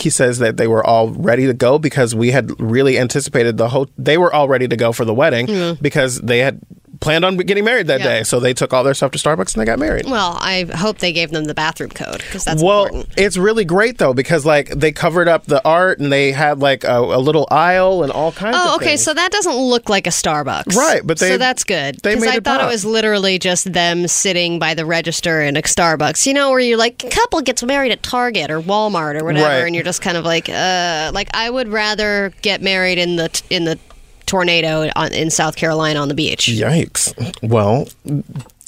He says that they were all ready to go because we had really anticipated the whole. They were all ready to go for the wedding Mm. because they had planned on getting married that Yeah. day. So they took all their stuff to Starbucks and they got married. Well, I hope they gave them the bathroom code because that's well, important. it's really great though because like they covered up the art and they had like a, a little aisle and all kinds. Oh, of okay. things. So that doesn't look like a Starbucks, Right, but they- so that's good they because I thought pop. it was literally just them sitting by the register in a Starbucks. You know, where you're like, a couple gets married at Target or Walmart or whatever, Right. and you're just kind of like, uh, like I would rather get married in the in the tornado on, in South Carolina on the beach. Yikes! Well,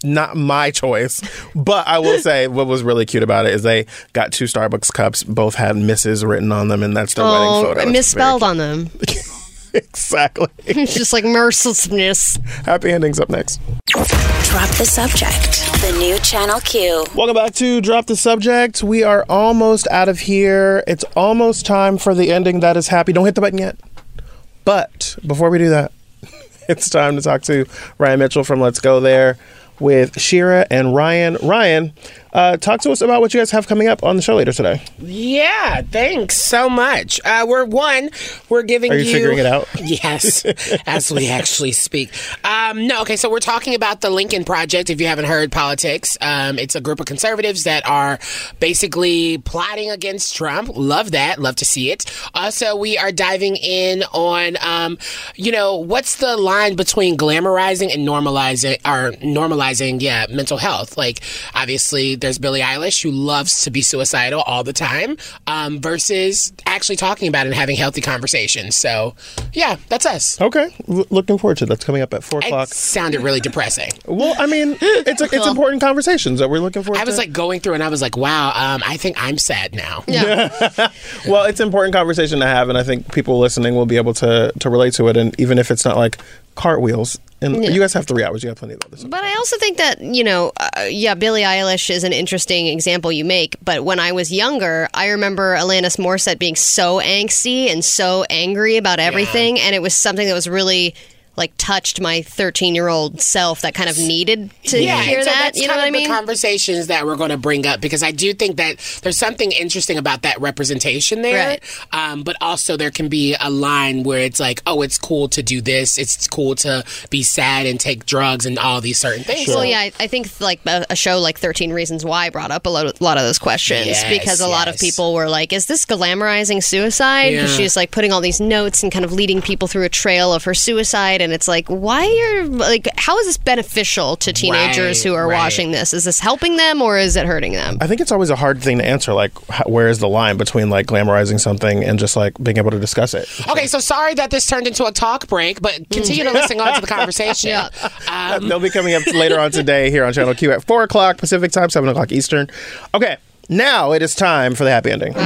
not my choice. But I will say what was really cute about it is they got two Starbucks cups, both had Mrs. written on them, and that's their wedding Oh, photo. It's misspelled on them. exactly. It's just like mercilessness. Happy endings up next. Drop the subject. The new Channel Q. Welcome back to Drop the Subject. We are almost out of here. It's almost time for the ending that is happy. Don't hit the button yet. But before we do that, it's time to talk to Ryan Mitchell from Let's Go There with Shira and Ryan. Ryan, uh, talk to us about what you guys have coming up on the show later today. Yeah, thanks so much. Uh, we're one. We're giving Are you figuring it out? Yes, as we actually speak. Um, no, okay. So we're talking about the Lincoln Project. If you haven't heard politics, um, it's a group of conservatives that are basically plotting against Trump. Love that. Love to see it. Also, we are diving in on, um, you know, what's the line between glamorizing and normalizing, or normalizing, yeah, mental health. Like, obviously, there's Billie Eilish who loves to be suicidal all the time, um, versus actually talking about it and having healthy conversations. So, yeah, that's us. Okay, L- looking forward to that. That's coming up at four o'clock. It sounded really depressing. Well, I mean, it's it's important conversations that we're looking forward I was to. like going through and I was like, wow, um, I think I'm sad now. Yeah. well, it's an important conversation to have, and I think people listening will be able to to relate to it. And even if it's not like cartwheels, and Yeah. you guys have three hours, you have plenty of others. But I also think that, you know, uh, yeah, Billie Eilish is an interesting example you make. But when I was younger, I remember Alanis Morissette being so angsty and so angry about everything. And it was something that was really. Like touched my 13 year old self that kind of needed to yeah, hear so that. that's You know what I of mean? the conversations that we're going to bring up because I do think that there's something interesting about that representation there. Right. Um, but also there can be a line where it's like, oh, it's cool to do this. It's cool to be sad and take drugs and all these certain things. Well, yeah, I, I think like a, a show like 13 Reasons Why brought up a lot, of, lot of those questions Yes, because a lot of people were like, is this glamorizing suicide? Because Yeah. she's like putting all these notes and kind of leading people through a trail of her suicide. And it's like, why are, like, how is this beneficial to teenagers Right, who are right. watching this? Is this helping them or is it hurting them? I think it's always a hard thing to answer. Like, h- where is the line between like glamorizing something and just like being able to discuss it? Okay, so sorry that this turned into a talk break, but continue to listen on to the conversation. Um, They'll be coming up later on today here on Channel Q at four o'clock Pacific time, seven o'clock Eastern. Okay, now it is time for the happy ending. All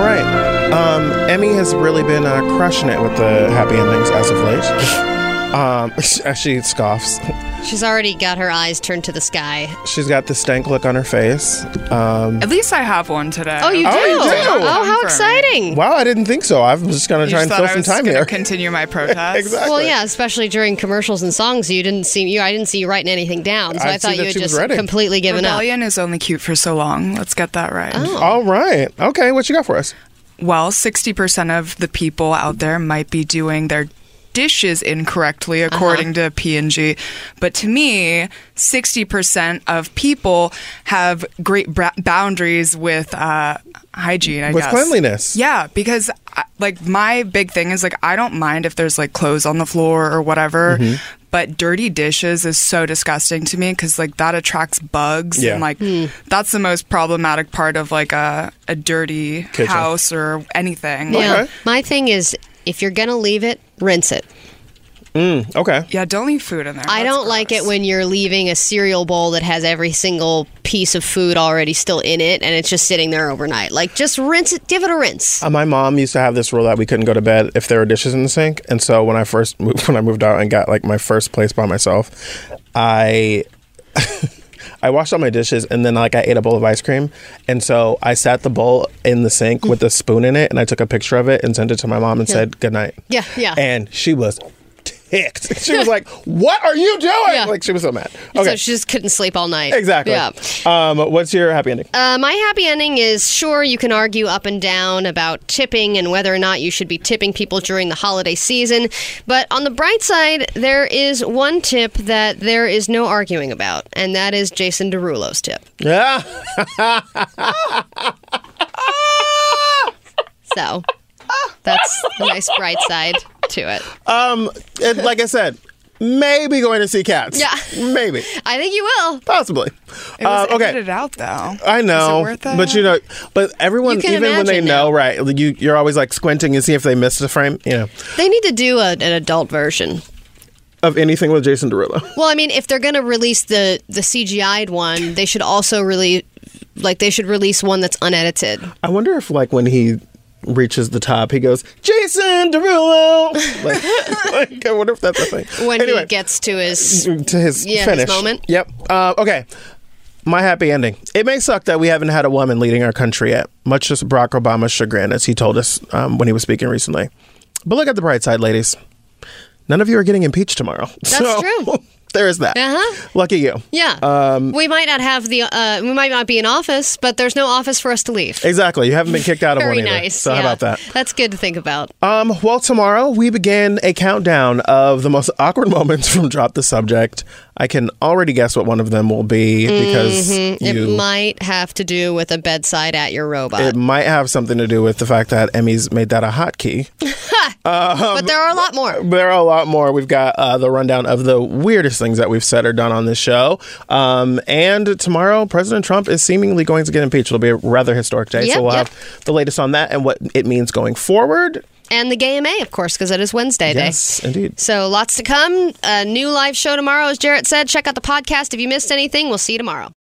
right. Um, Emmy has really been uh, crushing it with the happy endings as of late. Um, as she scoffs. She's already got her eyes turned to the sky. She's got the stank look on her face. Um, At least I have one today. Oh, you do? Oh, you do? Oh, how exciting. wow, I didn't think so. I was just going to You try and thought fill I some time gonna here. Continue my protest. exactly. Well, yeah, especially during commercials and songs, you didn't see you. I didn't see you writing anything down, so I I, thought you that had she just ready. completely given up. Rebellion is only cute for so long. Let's get that right. All right. Okay, what you got for us? Well, 60% of the people out there might be doing their dishes incorrectly Uh-huh. according to P&G, but to me, 60% of people have great bra- boundaries with uh, hygiene, I With guess. cleanliness. Yeah, because like my big thing is like I don't mind if there's like clothes on the floor or whatever. Mhm. But dirty dishes is so disgusting to me because like that attracts bugs Yeah. and like Hmm. that's the most problematic part of like a a dirty Kitchen. house or anything. Yeah. My thing is, if you're gonna leave it, rinse it. Mm, okay. Yeah, don't leave food in there. I don't like it when you're leaving a cereal bowl that has every single piece of food already still in it, and it's just sitting there overnight. Like, just rinse it. Give it a rinse. Uh, my mom used to have this rule that we couldn't go to bed if there were dishes in the sink, and so when I first moved, when I moved out and got like my first place by myself, I. I washed all my dishes and then like I ate a bowl of ice cream and so I sat the bowl in the sink with a spoon in it and I took a picture of it and sent it to my mom and Yeah. said good night. Yeah, yeah. And she was ticked. She was like, "What are you doing?" Like she was so mad. Okay. So she just couldn't sleep all night. exactly. Yeah. Um, what's your happy ending? Uh, my happy ending is sure you can argue up and down about tipping and whether or not you should be tipping people during the holiday season. But on the bright side, there is one tip that there is no arguing about, and that is Jason Derulo's tip. Yeah. So that's a nice bright side to it. Um, it, like I said, maybe going to see cats. Yeah. maybe, I think you will. possibly. It was Uh, okay. edited out though. I know, Is it worth it? but you know, but everyone, even when they imagine know, right? like, You you're always like squinting and see if they missed a frame. You know, They need to do a, an adult version. of anything with Jason Derulo. Well, I mean, if they're going to release the the CGI'd one, they should also really like they should release one that's unedited. I wonder if, like, when he reaches the top, he goes, Jason Derulo. like, like, I wonder if that's a thing. When anyway, he gets to his to his yeah, his finish. moment. Yep. Uh, okay. My happy ending. It may suck that we haven't had a woman leading our country yet, much to Barack Obama's chagrin, as he told us um, when he was speaking recently. But look at the bright side, ladies. None of you are getting impeached tomorrow. That's So, true. There is that. Uh-huh. Lucky you. Yeah. Um, we might not have the uh, we might not be in office, but there's no office for us to leave. Exactly. You haven't been kicked out of Very one either. nice. So how about that? That's good to think about. Um, well, tomorrow we begin a countdown of the most awkward moments from Drop the Subject. I can already guess what one of them will be because Mhm. you. It might have to do with a bedside at your robot. it might have something to do with the fact that Emmy's made that a hotkey. but there are a lot more. There are a lot more. We've got uh, the rundown of the weirdest things that we've said or done on this show. Um, and tomorrow, President Trump is seemingly going to get impeached. It'll be a rather historic day. Yep, so we'll yep. have the latest on that and what it means going forward. And the Gay MA, of course, because it is Wednesday Yes, day. indeed. So lots to come. A new live show tomorrow, as Jarrett said. Check out the podcast if you missed anything. We'll see you tomorrow.